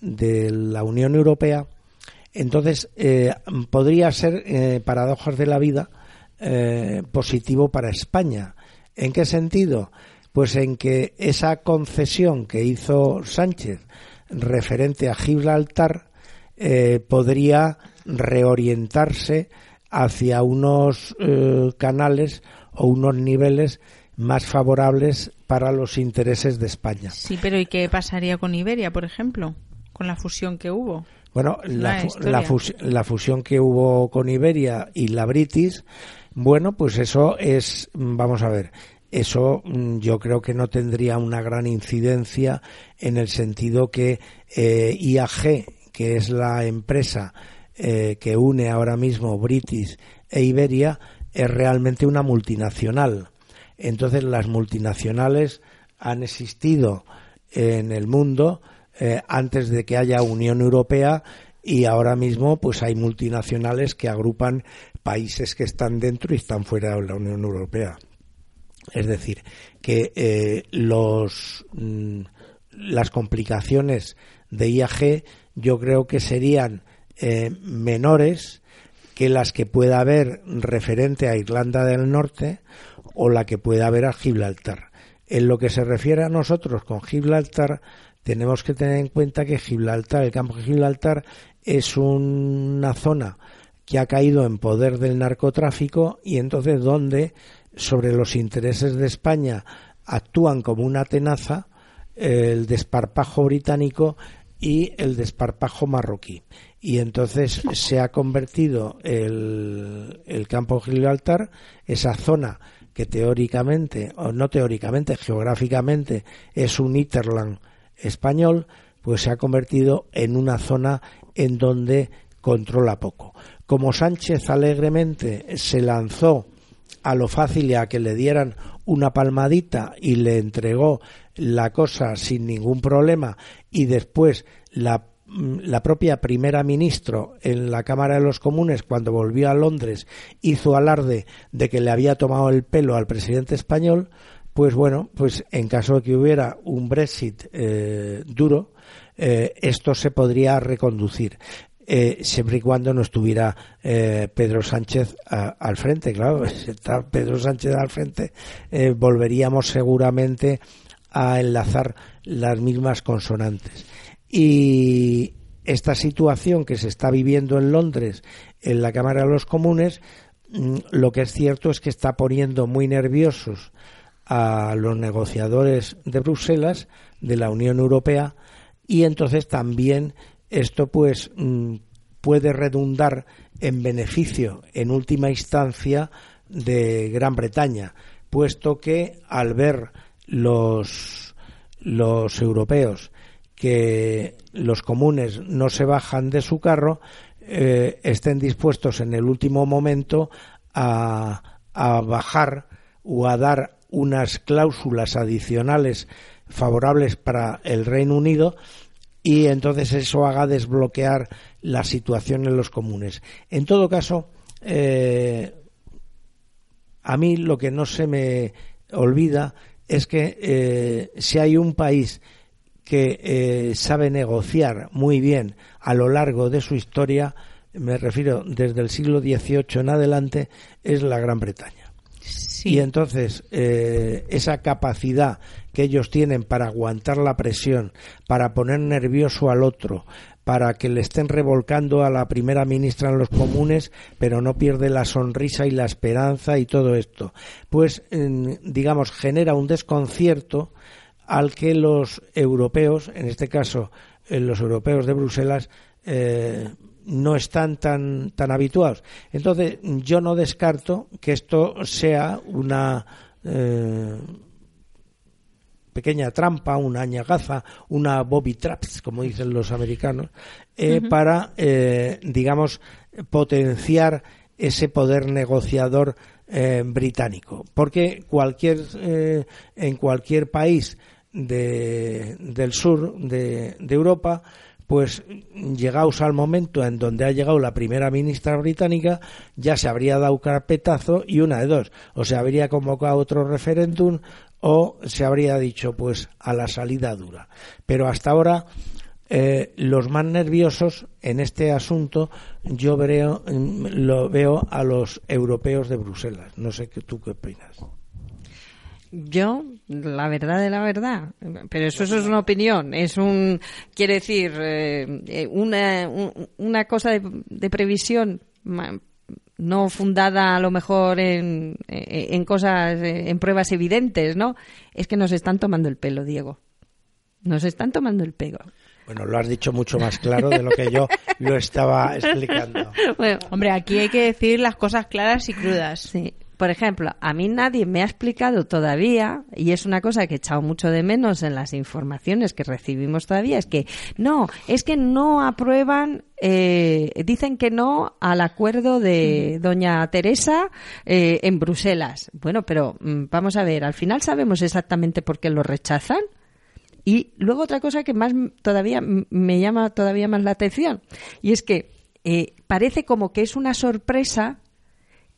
de la Unión Europea, entonces eh, podría ser, paradojas de la vida, positivo para España. ¿En qué sentido? Pues en que esa concesión que hizo Sánchez referente a Gibraltar eh, podría reorientarse hacia unos eh, canales o unos niveles más favorables para los intereses de España. Sí, pero ¿y qué pasaría con Iberia, por ejemplo? Con la fusión que hubo. Bueno, la, la, fusión que hubo con Iberia y la British, bueno, pues eso es, vamos a ver, eso mm, yo creo que no tendría una gran incidencia en el sentido que eh, IAG, que es la empresa eh, que une ahora mismo British e Iberia, es realmente una multinacional. Entonces las multinacionales han existido en el mundo eh, antes de que haya Unión Europea y ahora mismo pues hay multinacionales que agrupan países que están dentro y están fuera de la Unión Europea. Es decir, que eh, los, mm, las complicaciones de IAG yo creo que serían eh, menores que las que pueda haber referente a Irlanda del Norte o la que pueda haber a Gibraltar. En lo que se refiere a nosotros con Gibraltar, tenemos que tener en cuenta que Gibraltar, el campo de Gibraltar, es una zona que ha caído en poder del narcotráfico y entonces donde sobre los intereses de España actúan como una tenaza el desparpajo británico y el desparpajo marroquí. Y entonces se ha convertido el, el campo de Gibraltar, esa zona que teóricamente, o no teóricamente, geográficamente es un Interland español, pues se ha convertido en una zona en donde controla poco. Como Sánchez alegremente se lanzó a lo fácil y a que le dieran una palmadita y le entregó la cosa sin ningún problema y después la, mm, la propia primera ministro en la Cámara de los Comunes cuando volvió a Londres hizo alarde de que le había tomado el pelo al presidente español pues bueno, pues en caso de que hubiera un Brexit eh, duro, eh, esto se podría reconducir. Eh, siempre y cuando no estuviera Pedro Sánchez al frente. Claro, (laughs) si está Pedro Sánchez al frente, volveríamos seguramente a enlazar las mismas consonantes. Y esta situación que se está viviendo en Londres, en la Cámara de los Comunes, mm, lo que es cierto es que está poniendo muy nerviosos a los negociadores de Bruselas, de la Unión Europea, y entonces también esto pues mm, puede redundar en beneficio en última instancia de Gran Bretaña, puesto que al ver los, los europeos que los comunes no se bajan de su carro, eh, estén dispuestos en el último momento a, a bajar o a dar unas cláusulas adicionales favorables para el Reino Unido y entonces eso haga desbloquear la situación en los comunes. En todo caso, eh, a mí lo que no se me olvida es que eh, si hay un país que eh, sabe negociar muy bien a lo largo de su historia, me refiero desde el siglo XVIII en adelante, es la Gran Bretaña. Y entonces eh, esa capacidad que ellos tienen para aguantar la presión, para poner nervioso al otro, para que le estén revolcando a la primera ministra en los comunes, pero no pierde la sonrisa y la esperanza y todo esto. Pues, digamos, genera un desconcierto al que los europeos, en este caso eh, los europeos de Bruselas, eh, no están tan, tan habituados. Entonces, yo no descarto que esto sea una eh, pequeña trampa, una añagaza, una bobby traps, como dicen los americanos, eh, para, eh, digamos, potenciar ese poder negociador británico. Porque cualquier, en cualquier país del sur de Europa, pues llegados al momento en donde ha llegado la primera ministra británica, ya se habría dado carpetazo y una de dos, o se habría convocado otro referéndum o se habría dicho pues a la salida dura. Pero hasta ahora eh, los más nerviosos en este asunto yo veo, lo veo a los europeos de Bruselas. No sé qué tú qué opinas. Yo, la verdad de la verdad, pero eso, es una opinión, es un, quiere decir, eh, una, una cosa de, previsión no fundada a lo mejor en, en cosas, en pruebas evidentes, ¿no? Es que nos están tomando el pelo, Diego. Nos están tomando el pelo. Bueno, lo has dicho mucho más claro de lo que yo lo estaba explicando. (laughs) Bueno, hombre, aquí hay que decir las cosas claras y crudas. Sí. Por ejemplo, a mí nadie me ha explicado todavía, y es una cosa que he echado mucho de menos en las informaciones que recibimos todavía, es que no, es que no aprueban, eh, dicen que no al acuerdo de doña Teresa eh, en Bruselas. Bueno, pero mm, vamos a ver, al final sabemos exactamente por qué lo rechazan. Y luego otra cosa que más todavía me llama todavía más la atención, y es que eh, parece como que es una sorpresa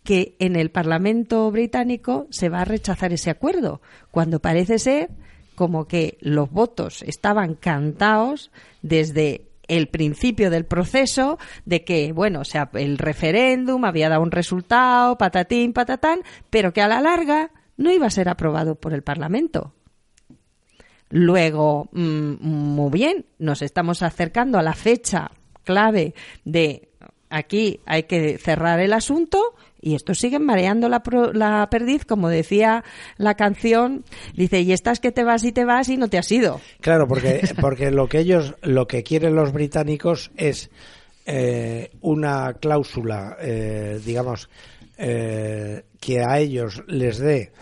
que en el Parlamento británico se va a rechazar ese acuerdo, cuando parece ser como que los votos estaban cantados desde el principio del proceso de que, bueno, o sea, el referéndum había dado un resultado, patatín, patatán, pero que a la larga no iba a ser aprobado por el Parlamento. Luego, mm, muy bien, nos estamos acercando a la fecha clave de aquí hay que cerrar el asunto y estos siguen mareando la, la, perdiz, como decía la canción. Dice, y estás que te vas y te vas y no te has ido. Claro, porque, porque lo que ellos, lo que quieren los británicos es eh, una cláusula, eh, digamos, eh, que a ellos les dé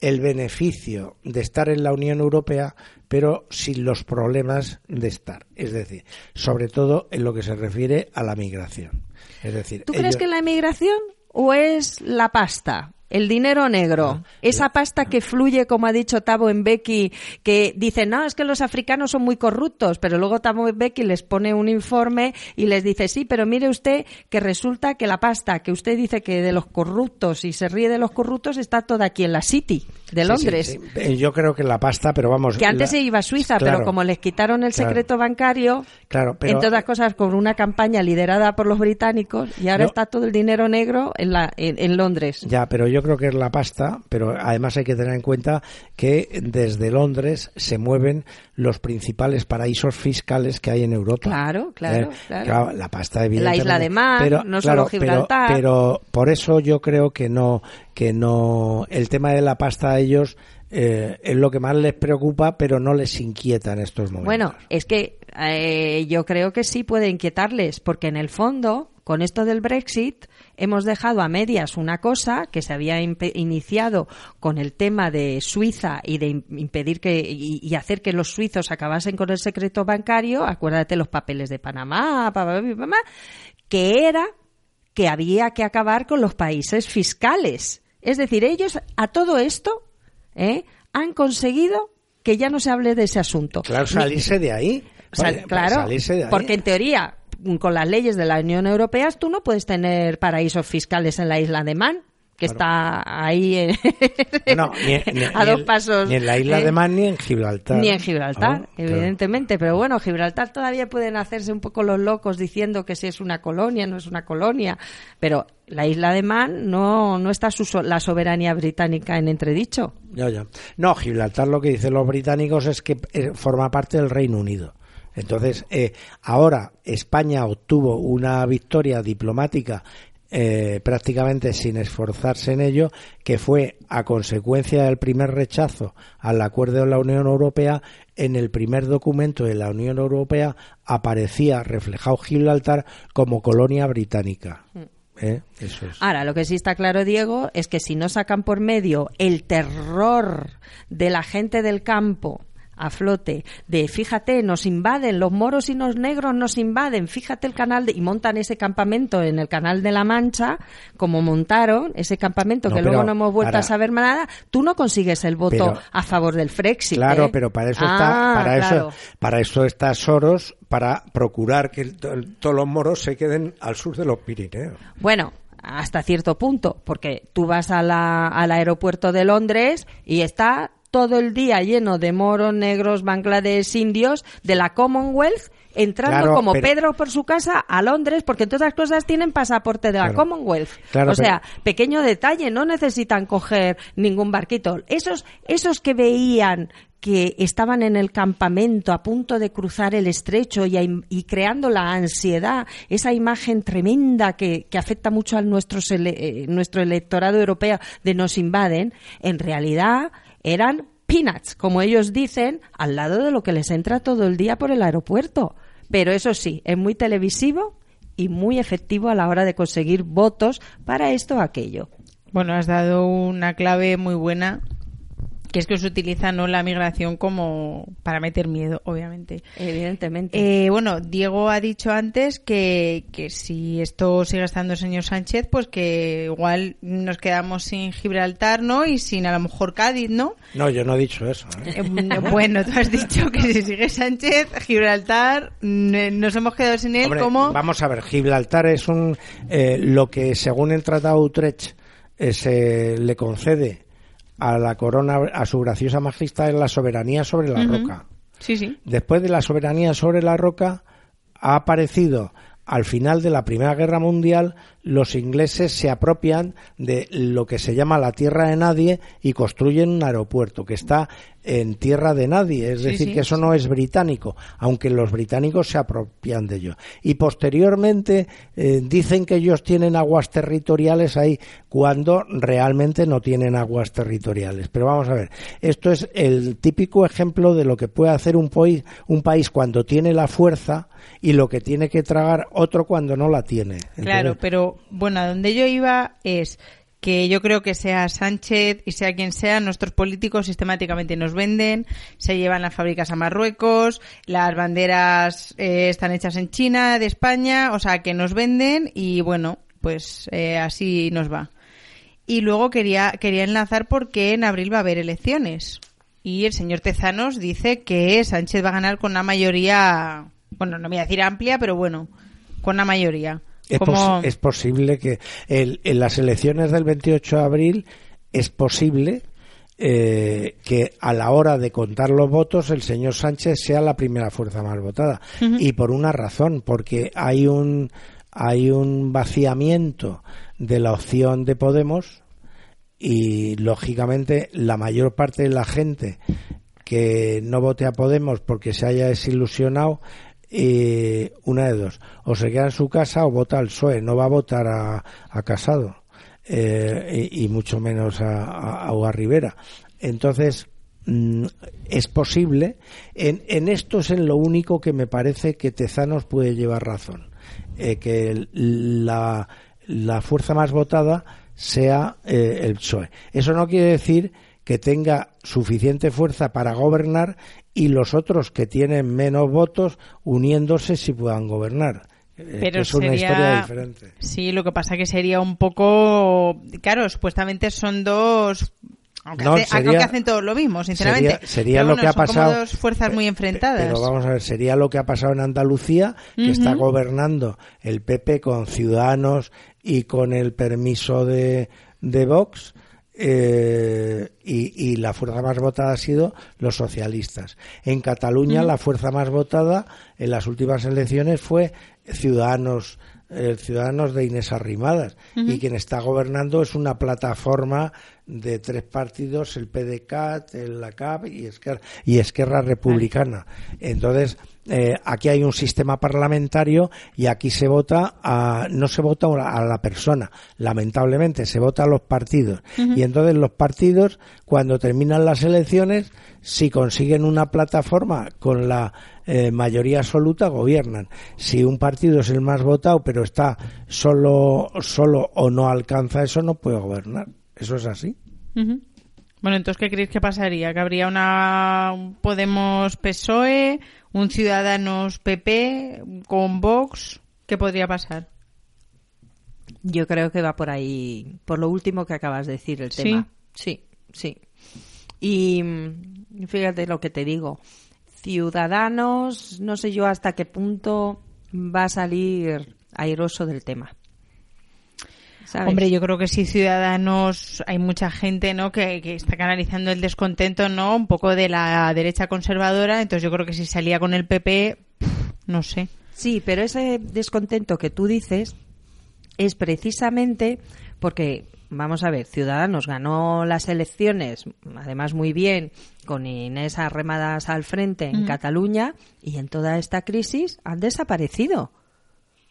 el beneficio de estar en la Unión Europea, pero sin los problemas de estar. Es decir, sobre todo en lo que se refiere a la migración. Es decir, ¿tú crees que la migración o es la pasta? El dinero negro, esa pasta que fluye, como ha dicho Tabo en Becky, que dice, no, es que los africanos son muy corruptos, pero luego Tabo en Becky les pone un informe y les dice, sí, pero mire usted que resulta que la pasta que usted dice que de los corruptos y se ríe de los corruptos está toda aquí en la City de Londres. Eh, yo creo que la pasta, pero vamos. Que antes se iba a Suiza, pero como les quitaron el secreto bancario, claro, en todas cosas con una campaña liderada por los británicos, y ahora está todo el dinero negro en, la, en, Londres. Ya, pero yo creo que es la pasta, pero además hay que tener en cuenta que desde Londres se mueven los principales paraísos fiscales que hay en Europa. Claro, claro, eh, claro. La pasta, evidentemente. La isla de Mar, no solo Gibraltar. pero por eso yo creo que no que no el tema de la pasta a ellos eh, es lo que más les preocupa, pero no les inquieta en estos momentos. Bueno, es que eh, yo creo que sí puede inquietarles, porque en el fondo, con esto del Brexit, hemos dejado a medias una cosa que se había iniciado con el tema de Suiza y de impedir que y, hacer que los suizos acabasen con el secreto bancario. Acuérdate los papeles de Panamá, que era que había que acabar con los países fiscales. Es decir, ellos a todo esto ¿eh? han conseguido que ya no se hable de ese asunto. Claro, salirse de ahí. claro, porque en teoría, con las leyes de la Unión Europea, tú no puedes tener paraísos fiscales en la isla de Man que está ahí a dos pasos. Ni en la isla de Man ni en Gibraltar. Ni en Gibraltar, evidentemente. Pero bueno, Gibraltar todavía pueden hacerse un poco los locos diciendo que si es una colonia, no es una colonia. Pero la isla de Man no, no está su, la soberanía británica en entredicho. Ya, ya. No, Gibraltar lo que dicen los británicos es que eh, forma parte del Reino Unido. Entonces, eh, ahora España obtuvo una victoria diplomática eh, prácticamente sin esforzarse en ello, que fue a consecuencia del primer rechazo al acuerdo de la Unión Europea, en el primer documento de la Unión Europea aparecía reflejado Gibraltar como colonia británica. Mm. ¿Eh? Eso es. Ahora, lo que sí está claro, Diego, es que si no sacan por medio el terror de la gente del campo a flote de fíjate nos invaden los moros y los negros nos invaden fíjate el canal de, y montan ese campamento en el canal de la Mancha como montaron ese campamento que luego no hemos vuelto a saber nada tú no consigues el voto a favor del Frexit claro ¿eh? pero para eso está ah, para eso para eso está Soros para procurar que todos los moros se queden al sur de los Pirineos bueno hasta cierto punto, porque tú vas a la, al aeropuerto de Londres y está todo el día lleno de moros, negros, bangladesh, indios, de la Commonwealth, entrando como Pedro por su casa a Londres, porque todas las cosas tienen pasaporte de la Commonwealth. o sea, pequeño detalle, no necesitan coger ningún barquito. Esos, esos que veían que estaban en el campamento a punto de cruzar el estrecho y, creando la ansiedad, esa imagen tremenda que, afecta mucho a nuestro, eh, nuestro electorado europeo de nos invaden, en realidad eran peanuts, como ellos dicen, al lado de lo que les entra todo el día por el aeropuerto. Pero eso sí, es muy televisivo y muy efectivo a la hora de conseguir votos para esto o aquello. Bueno, has dado una clave muy buena que es que se utiliza no la migración como para meter miedo, obviamente. Evidentemente. Eh, bueno, Diego ha dicho antes que, que si esto sigue estando el señor Sánchez, pues que igual nos quedamos sin Gibraltar, ¿no? Y sin a lo mejor Cádiz, ¿no? No, yo no he dicho eso. ¿eh? Eh, bueno, (laughs) tú has dicho que si sigue Sánchez, Gibraltar, nos hemos quedado sin él como... Vamos a ver, Gibraltar es un lo que según el Tratado de Utrecht se le concede a la corona, a su graciosa majestad, es la soberanía sobre la roca. Sí, sí. Después de la soberanía sobre la roca, ha aparecido al final de la Primera Guerra Mundial los ingleses se apropian de lo que se llama la tierra de nadie y construyen un aeropuerto que está en tierra de nadie, es decir, que eso no es británico, aunque los británicos se apropian de ello. Y posteriormente eh, dicen que ellos tienen aguas territoriales ahí cuando realmente no tienen aguas territoriales. Pero vamos a ver, esto es el típico ejemplo de lo que puede hacer un, un país cuando tiene la fuerza y lo que tiene que tragar otro cuando no la tiene. Claro, pero bueno, a donde yo iba es que yo creo que sea Sánchez y sea quien sea, nuestros políticos sistemáticamente nos venden, se llevan las fábricas a Marruecos, las banderas eh, están hechas en China, de España, o sea, que nos venden y bueno, pues eh, así nos va. Y luego quería, quería enlazar porque en abril va a haber elecciones. Y el señor Tezanos dice que Sánchez va a ganar con una mayoría, bueno, no voy a decir amplia, pero bueno, con una mayoría. Es, posible que en las elecciones del 28 de abril es posible eh, que a la hora de contar los votos el señor Sánchez sea la primera fuerza más votada. Y por una razón porque hay un hay un vaciamiento de la opción de Podemos y lógicamente la mayor parte de la gente que no vote a Podemos porque se haya desilusionado y una de dos, o se queda en su casa o vota al PSOE, no va a votar a, Casado eh, y, mucho menos a, a, Rivera. Entonces, mm, es posible, en, en, esto es en lo único que me parece que Tezanos puede llevar razón, eh, que la, la, fuerza más votada sea eh, el PSOE. Eso no quiere decir que tenga suficiente fuerza para gobernar y los otros que tienen menos votos uniéndose si puedan gobernar Eh, Pero es una sería- historia diferente. Sí, lo que pasa que sería un poco... Claro, supuestamente son dos... Aunque, No, hace- sería- aunque hacen todo lo mismo, sinceramente. sería- lo bueno, que ha pasado- como dos fuerzas muy enfrentadas. Pero vamos a ver, sería lo que ha pasado en Andalucía, que está gobernando el PP con Ciudadanos y con el permiso de, de Vox. Eh, y, y la fuerza más votada ha sido los socialistas. En Cataluña la fuerza más votada en las últimas elecciones fue Ciudadanos, eh, Ciudadanos de Inés Arrimadas. Y quien está gobernando es una plataforma de tres partidos, el PDCAT, el LACAP y Esquerra, y Esquerra Republicana. Entonces, eh, aquí hay un sistema parlamentario y aquí se vota a, no se vota a la persona, lamentablemente, se vota a los partidos. Y entonces los partidos, cuando terminan las elecciones, si consiguen una plataforma con la eh, mayoría absoluta, gobiernan. Si un partido es el más votado, pero está solo, solo o no alcanza eso, no puede gobernar. Eso es así. Bueno, entonces, ¿qué creéis que pasaría? ¿Que habría una un Podemos PSOE, un Ciudadanos PP con Vox? ¿Qué podría pasar? Yo creo que va por ahí, por lo último que acabas de decir, el Sí. tema. Sí, sí. Y mm, fíjate lo que te digo. Ciudadanos, no sé yo hasta qué punto va a salir airoso del tema. ¿Sabes? Hombre, yo creo que sí, Ciudadanos, hay mucha gente, ¿no? Que, que está canalizando el descontento, ¿no? Un poco de la derecha conservadora. Entonces, yo creo que si salía con el PP, no sé. Sí, pero ese descontento que tú dices es precisamente porque, vamos a ver, Ciudadanos ganó las elecciones, además muy bien, con Inés Arremadas al frente en Cataluña, y en toda esta crisis han desaparecido.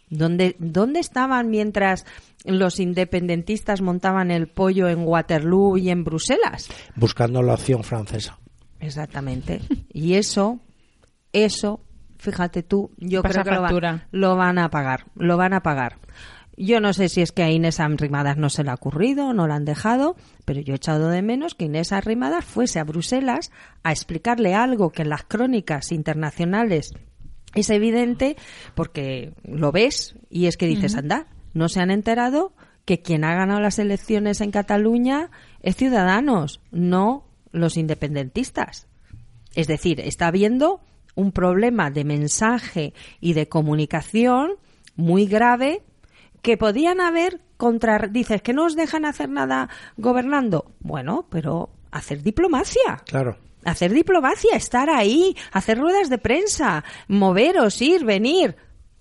¿Dónde, ¿Dónde estaban mientras los independentistas montaban el pollo en Waterloo y en Bruselas? Buscando la opción francesa. Exactamente. Y eso, eso, fíjate tú, yo Pasa creo que lo, van- lo van a pagar, lo van a pagar. Yo no sé si es que a Inés Arrimadas no se le ha ocurrido, no la han dejado, pero yo he echado de menos que Inés Arrimadas fuese a Bruselas a explicarle algo que en las crónicas internacionales es evidente porque lo ves y es que dices, anda, no se han enterado que quien ha ganado las elecciones en Cataluña es Ciudadanos, no los independentistas. Es decir, está habiendo un problema de mensaje y de comunicación muy grave que podían haber contra dices que no os dejan hacer nada gobernando. Bueno, pero hacer diplomacia. Claro. Hacer diplomacia, estar ahí, hacer ruedas de prensa, moveros, ir, venir.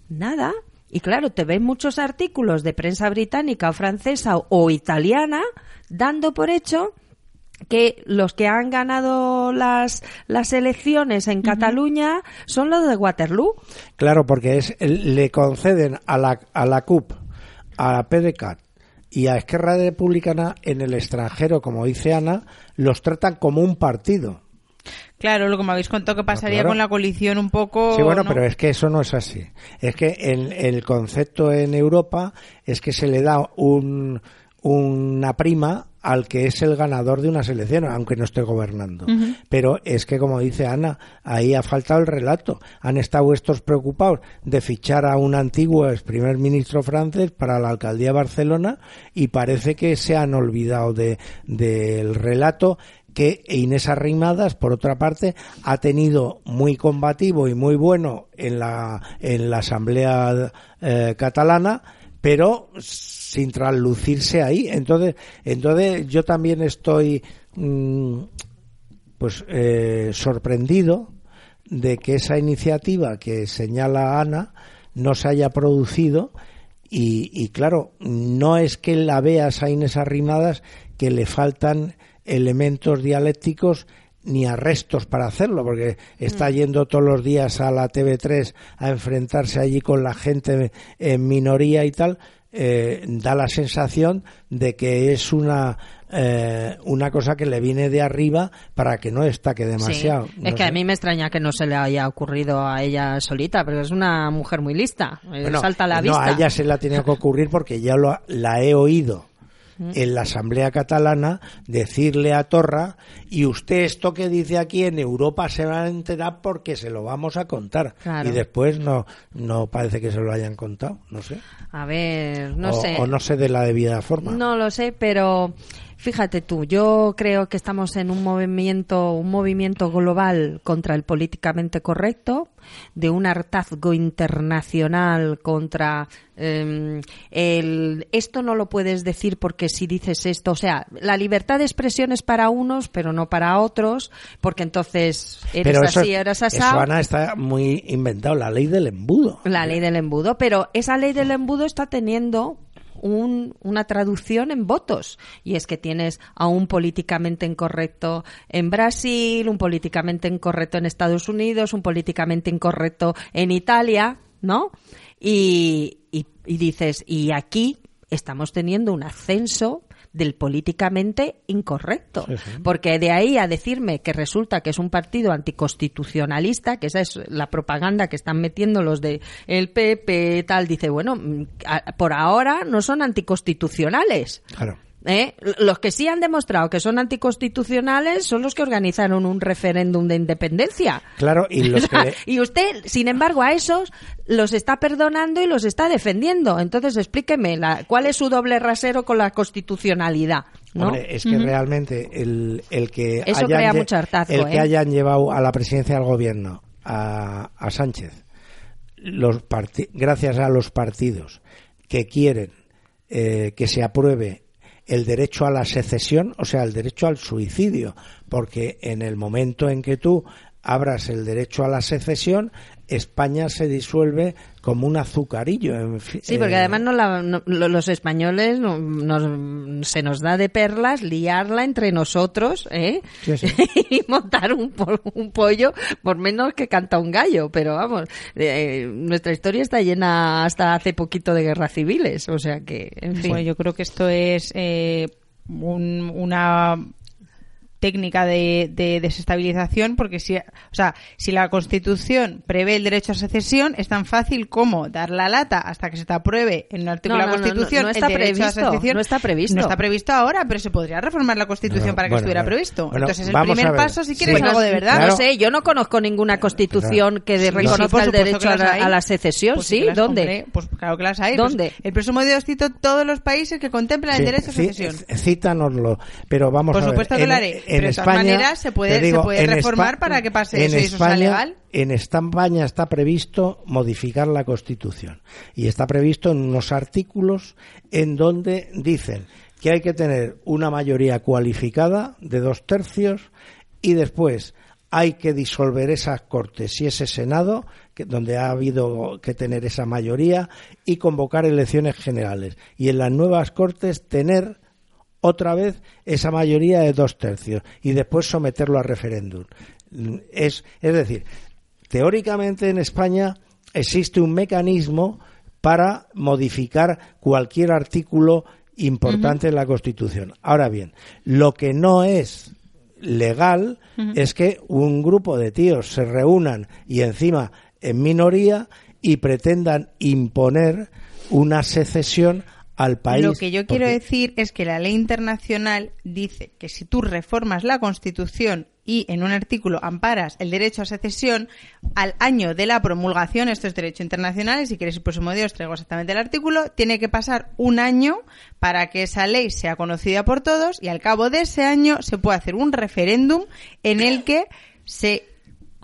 Nada. Y claro, te ven muchos artículos de prensa británica o francesa o, o italiana dando por hecho que los que han ganado las, las elecciones en Cataluña son los de Waterloo. Claro, porque es le conceden a la, a la CUP, a la PDCAT y a Esquerra Republicana en el extranjero, como dice Ana, los tratan como un partido. Claro, lo que me habéis contado que pasaría claro. con la coalición un poco. Sí, bueno, ¿no? pero es que eso no es así. Es que el, el concepto en Europa es que se le da un, una prima al que es el ganador de unas elecciones, aunque no esté gobernando. Pero es que, como dice Ana, ahí ha faltado el relato. Han estado estos preocupados de fichar a un antiguo ex primer ministro francés para la alcaldía de Barcelona y parece que se han olvidado de, del relato que Inés Arrimadas, por otra parte, ha tenido muy combativo y muy bueno en la, en la Asamblea eh, catalana, pero sin traslucirse ahí. Entonces, entonces yo también estoy mm, pues eh, sorprendido de que esa iniciativa que señala Ana no se haya producido y, y claro, no es que la veas a Inés Arrimadas que le faltan elementos dialécticos ni arrestos para hacerlo, porque está yendo todos los días a la TV3 a enfrentarse allí con la gente en minoría y tal, eh, da la sensación de que es una eh, una cosa que le viene de arriba para que no destaque demasiado. Sí. No Es que sé. a mí me extraña que no se le haya ocurrido a ella solita, pero es una mujer muy lista. Eh, Bueno, Salta a la no, vista. a ella se le ha tenido que ocurrir porque ya lo, la he oído en la Asamblea Catalana decirle a Torra y usted esto que dice aquí en Europa se va a enterar porque se lo vamos a contar y después no no parece que se lo hayan contado no sé. A ver no sé. o no sé de la debida forma. No lo sé pero Fíjate tú, yo creo que estamos en un movimiento, un movimiento global contra el políticamente correcto, de un hartazgo internacional contra em, el esto no lo puedes decir porque si dices esto, o sea, la libertad de expresión es para unos, pero no para otros, porque entonces eres así, eres así. Eso, Ana, está muy inventado, la ley del embudo. La ley del embudo, pero esa ley del embudo está teniendo una traducción en votos. Y es que tienes a un políticamente incorrecto en Brasil, un políticamente incorrecto en Estados Unidos, un políticamente incorrecto en Italia, ¿no? y dices, y aquí estamos teniendo un ascenso del políticamente incorrecto. Porque de ahí a decirme que resulta que es un partido anticonstitucionalista, que esa es la propaganda que están metiendo los de el PP, tal, dice, bueno, mm, por ahora no son anticonstitucionales. Claro. ¿Eh? Los que sí han demostrado que son anticonstitucionales son los que organizaron un referéndum de independencia. Claro, y los que... (laughs) y usted, sin embargo, a esos los está perdonando y los está defendiendo. Entonces, explíqueme, la, ¿cuál es su doble rasero con la constitucionalidad? es que realmente el, el que, Eso hayan, el que ¿eh? hayan llevado a la presidencia del gobierno a, a Sánchez, los gracias a los partidos que quieren eh, que se apruebe el derecho a la secesión, o sea, el derecho al suicidio, porque en el momento en que tú abras el derecho a la secesión, España se disuelve como un azucarillo. sí, porque además no los españoles se nos da de perlas liarla entre nosotros ¿eh? (laughs) y montar un, un, pollo por menos que canta un gallo. Pero vamos, eh, nuestra historia está llena hasta hace poquito de guerras civiles. O sea que, en fin. Bueno, yo creo que esto es eh, una técnica de, desestabilización porque si, o sea, si la Constitución prevé el derecho a secesión, es tan fácil como dar la lata hasta que se te apruebe en un artículo de la Constitución está el derecho previsto, a secesión. No está previsto. No está previsto ahora, pero se podría reformar la Constitución para que estuviera previsto. Entonces, el primer paso, si quieres algo de verdad. No sé, yo no conozco ninguna Constitución que reconozca el derecho a la, secesión. Pues ¿Sí? ¿Dónde? pues claro que las hay. ¿Dónde? Pues el próximo día os cito todos los países que contemplan el derecho a secesión. Cítanoslo, pero vamos Por a ver. supuesto que lo haré en de todas maneras se puede, se puede reformar para que pase eso y eso sea legal. En España está previsto modificar la Constitución y está previsto en unos artículos en donde dicen que hay que tener una mayoría cualificada de dos tercios y después hay que disolver esas cortes y ese senado que, donde ha habido que tener esa mayoría y convocar elecciones generales y en las nuevas cortes tener otra vez esa mayoría de dos tercios y después someterlo a referéndum. Es, es decir, teóricamente en España existe un mecanismo para modificar cualquier artículo importante en la Constitución. Ahora bien, lo que no es legal es que un grupo de tíos se reúnan y encima en minoría y pretendan imponer una secesión al país. Lo que yo quiero decir es que la ley internacional dice que si tú reformas la Constitución y en un artículo amparas el derecho a secesión, al año de la promulgación, esto es derecho internacional, y si quieres el próximo día os traigo exactamente el artículo, tiene que pasar un año para que esa ley sea conocida por todos y al cabo de ese año se puede hacer un referéndum en el que se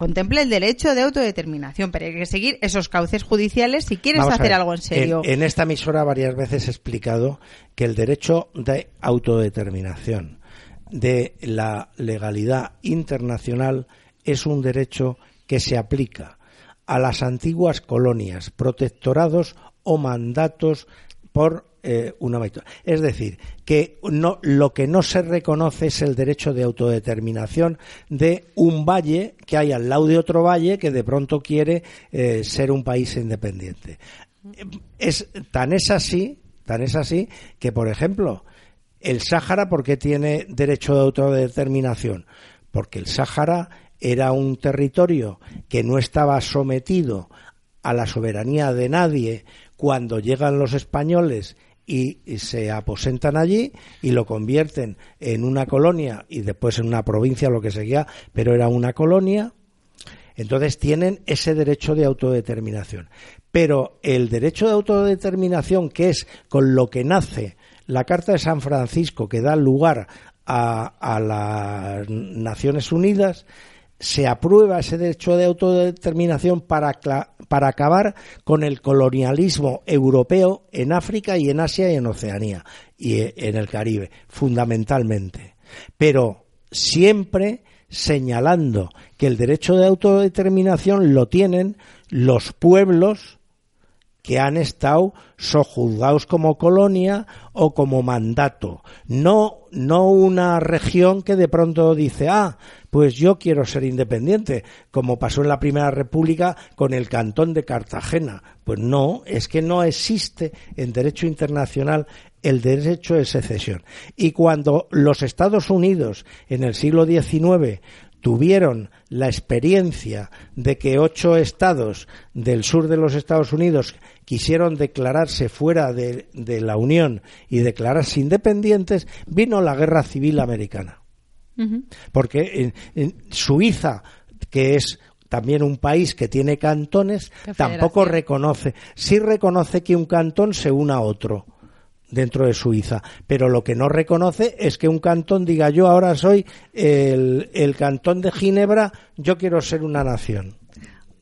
contemple el derecho de autodeterminación, pero hay que seguir esos cauces judiciales si quieres hacer algo en serio. En, esta emisora varias veces he explicado que el derecho de autodeterminación de la legalidad internacional es un derecho que se aplica a las antiguas colonias, protectorados o mandatos por eh, una Es decir, que no, lo que no se reconoce es el derecho de autodeterminación de un valle que hay al lado de otro valle que de pronto quiere eh, ser un país independiente. Es, tan es así, tan es así que, por ejemplo, el Sáhara, ¿por qué tiene derecho de autodeterminación? Porque el Sáhara era un territorio que no estaba sometido a la soberanía de nadie cuando llegan los españoles y, se aposentan allí y lo convierten en una colonia y después en una provincia, lo que seguía, pero era una colonia. Entonces tienen ese derecho de autodeterminación. Pero el derecho de autodeterminación, que es con lo que nace la Carta de San Francisco, que da lugar a, a las Naciones Unidas, se aprueba ese derecho de autodeterminación para, para acabar con el colonialismo europeo en África y en Asia y en Oceanía y e, en el Caribe, fundamentalmente. Pero siempre señalando que el derecho de autodeterminación lo tienen los pueblos que han estado sojuzgados como colonia o como mandato, no, no una región que de pronto dice, ah, pues yo quiero ser independiente, como pasó en la Primera República con el cantón de Cartagena. Pues no, es que no existe en derecho internacional el derecho de secesión. Y cuando los Estados Unidos en el siglo XIX tuvieron la experiencia de que ocho estados del sur de los Estados Unidos quisieron declararse fuera de, la Unión y declararse independientes, vino la Guerra Civil Americana. Porque en, Suiza, que es también un país que tiene cantones, tampoco reconoce, sí reconoce que un cantón se una a otro dentro de Suiza, pero lo que no reconoce es que un cantón diga yo ahora soy el, el cantón de Ginebra, yo quiero ser una nación.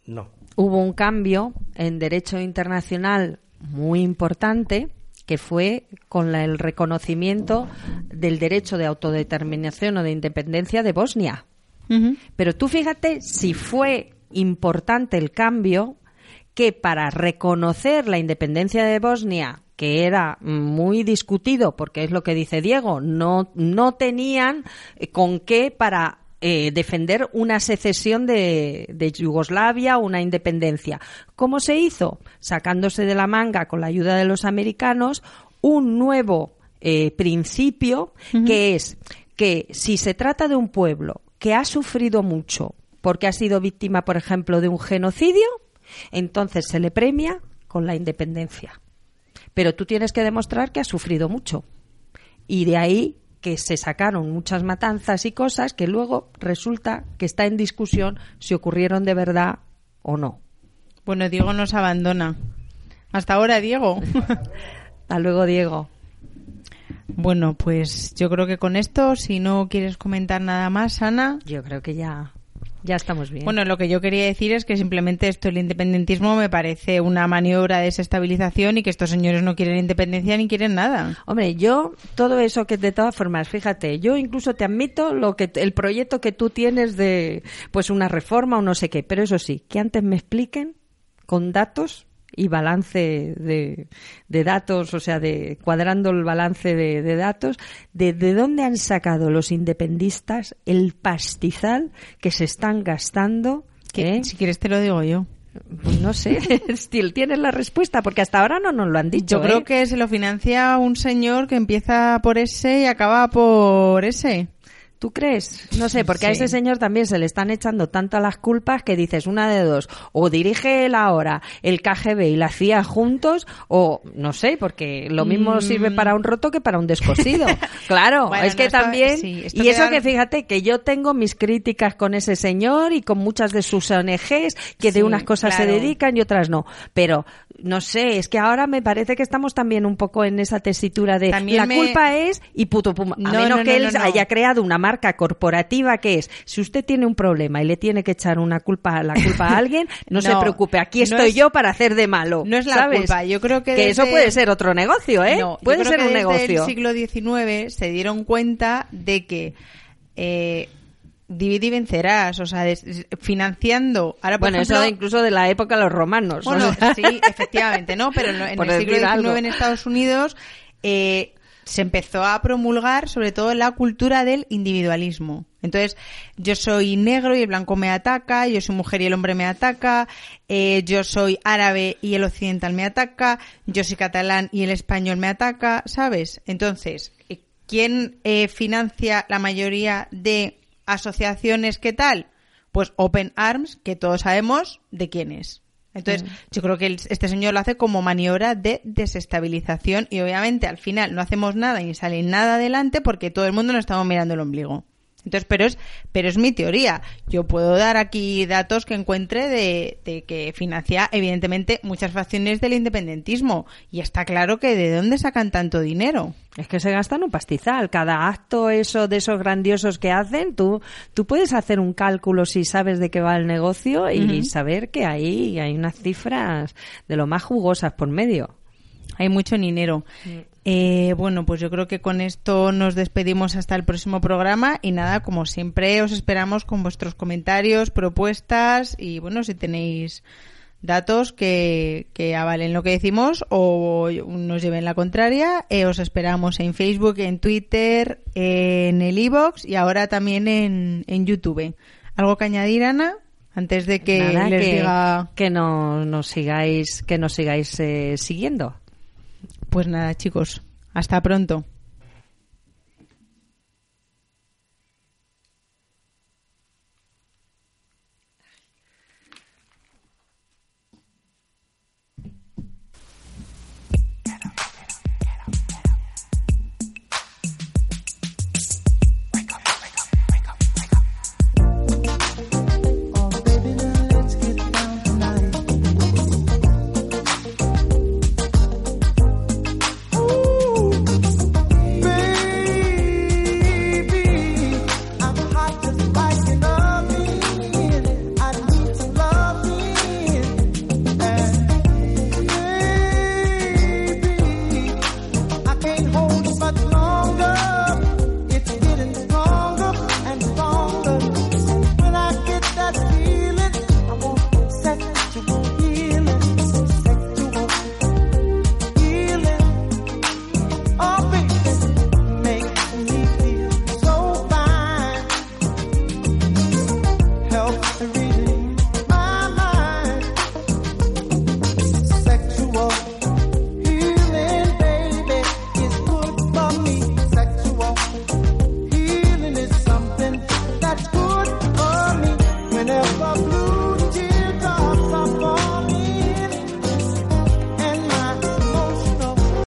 No. Hubo un cambio en derecho internacional muy importante que fue con el reconocimiento del derecho de autodeterminación o de independencia de Bosnia. Pero tú fíjate si fue importante el cambio que para reconocer la independencia de Bosnia que era muy discutido, porque es lo que dice Diego, no, no tenían con qué para eh, defender una secesión de, de, Yugoslavia, una independencia. ¿Cómo se hizo? Sacándose de la manga, con la ayuda de los americanos, un nuevo eh, principio que es que si se trata de un pueblo que ha sufrido mucho porque ha sido víctima, por ejemplo, de un genocidio, entonces se le premia con la independencia pero tú tienes que demostrar que has sufrido mucho. Y de ahí que se sacaron muchas matanzas y cosas que luego resulta que está en discusión si ocurrieron de verdad o no. Bueno, Diego nos abandona. Hasta ahora, Diego. Hasta luego, Diego. Bueno, pues yo creo que con esto, si no quieres comentar nada más, Ana. Yo creo que ya ya estamos bien. Bueno, lo que yo quería decir es que simplemente esto, el independentismo, me parece una maniobra de desestabilización y que estos señores no quieren independencia ni quieren nada. Hombre, yo, todo eso que de todas formas, fíjate, yo incluso te admito lo que el proyecto que tú tienes de, pues una reforma o no sé qué, pero eso sí, que antes me expliquen con datos y balance de, de, datos, o sea, de cuadrando el balance de, de datos, de, de, dónde han sacado los independistas el pastizal que se están gastando. ¿Eh? Si quieres te lo digo yo. Pues no sé, (laughs) tienes la respuesta, porque hasta ahora no nos lo han dicho. Yo creo ¿eh? que se lo financia un señor que empieza por ese y acaba por ese. ¿Tú crees? No sé, porque a ese señor también se le están echando tantas las culpas que dices una de dos, o dirige él ahora el KGB y la CIA juntos, o no sé, porque lo mismo mm. sirve para un roto que para un descosido. (laughs) claro, es que también, y eso que fíjate que yo tengo mis críticas con ese señor y con muchas de sus ONGs que de unas cosas se dedican y otras no, pero no sé, es que ahora me parece que estamos también un poco en esa tesitura de la culpa es y puto pum, a menos que él haya creado una marca corporativa que es, si usted tiene un problema y le tiene que echar una culpa, la culpa a (laughs) alguien, no, se preocupe, aquí estoy yo para hacer de malo. No es la culpa, yo creo que... Que eso puede ser otro negocio, ¿eh? puede ser un negocio. En el siglo XIX se dieron cuenta de que... Eh, divide y vencerás, o sea, financiando. Ahora, bueno, eso incluso de la época de los romanos. Bueno, sí, (laughs) efectivamente, ¿no? Pero en, el siglo XIX en Estados Unidos eh, se empezó a promulgar sobre todo la cultura del individualismo. Entonces, yo soy negro y el blanco me ataca, yo soy mujer y el hombre me ataca, eh, yo soy árabe y el occidental me ataca, yo soy catalán y el español me ataca, ¿sabes? Entonces, eh, ¿quién eh, financia la mayoría de asociaciones qué tal? Pues Open Arms, que todos sabemos de quién es. Entonces, mm. yo creo que este señor lo hace como maniobra de desestabilización y obviamente al final no hacemos nada y ni sale nada adelante porque todo el mundo nos estamos mirando el ombligo. Entonces, pero es, pero es mi teoría. Yo puedo dar aquí datos que encuentre de, de, que financia, evidentemente, muchas facciones del independentismo. Y está claro que de dónde sacan tanto dinero. Es que se gastan un pastizal. Cada acto eso de esos grandiosos que hacen, tú, tú puedes hacer un cálculo si sabes de qué va el negocio y saber que ahí hay unas cifras de lo más jugosas por medio. Hay mucho dinero. Eh, bueno, pues yo creo que con esto nos despedimos hasta el próximo programa y nada, como siempre os esperamos con vuestros comentarios, propuestas y bueno, si tenéis datos que, que avalen lo que decimos o nos lleven la contraria, eh, os esperamos en Facebook, en Twitter, en el iBox y ahora también en, en YouTube. ¿Algo que añadir, Ana? Antes de que les que, diga que no nos sigáis, que nos sigáis eh, siguiendo. Pues nada, chicos, hasta pronto.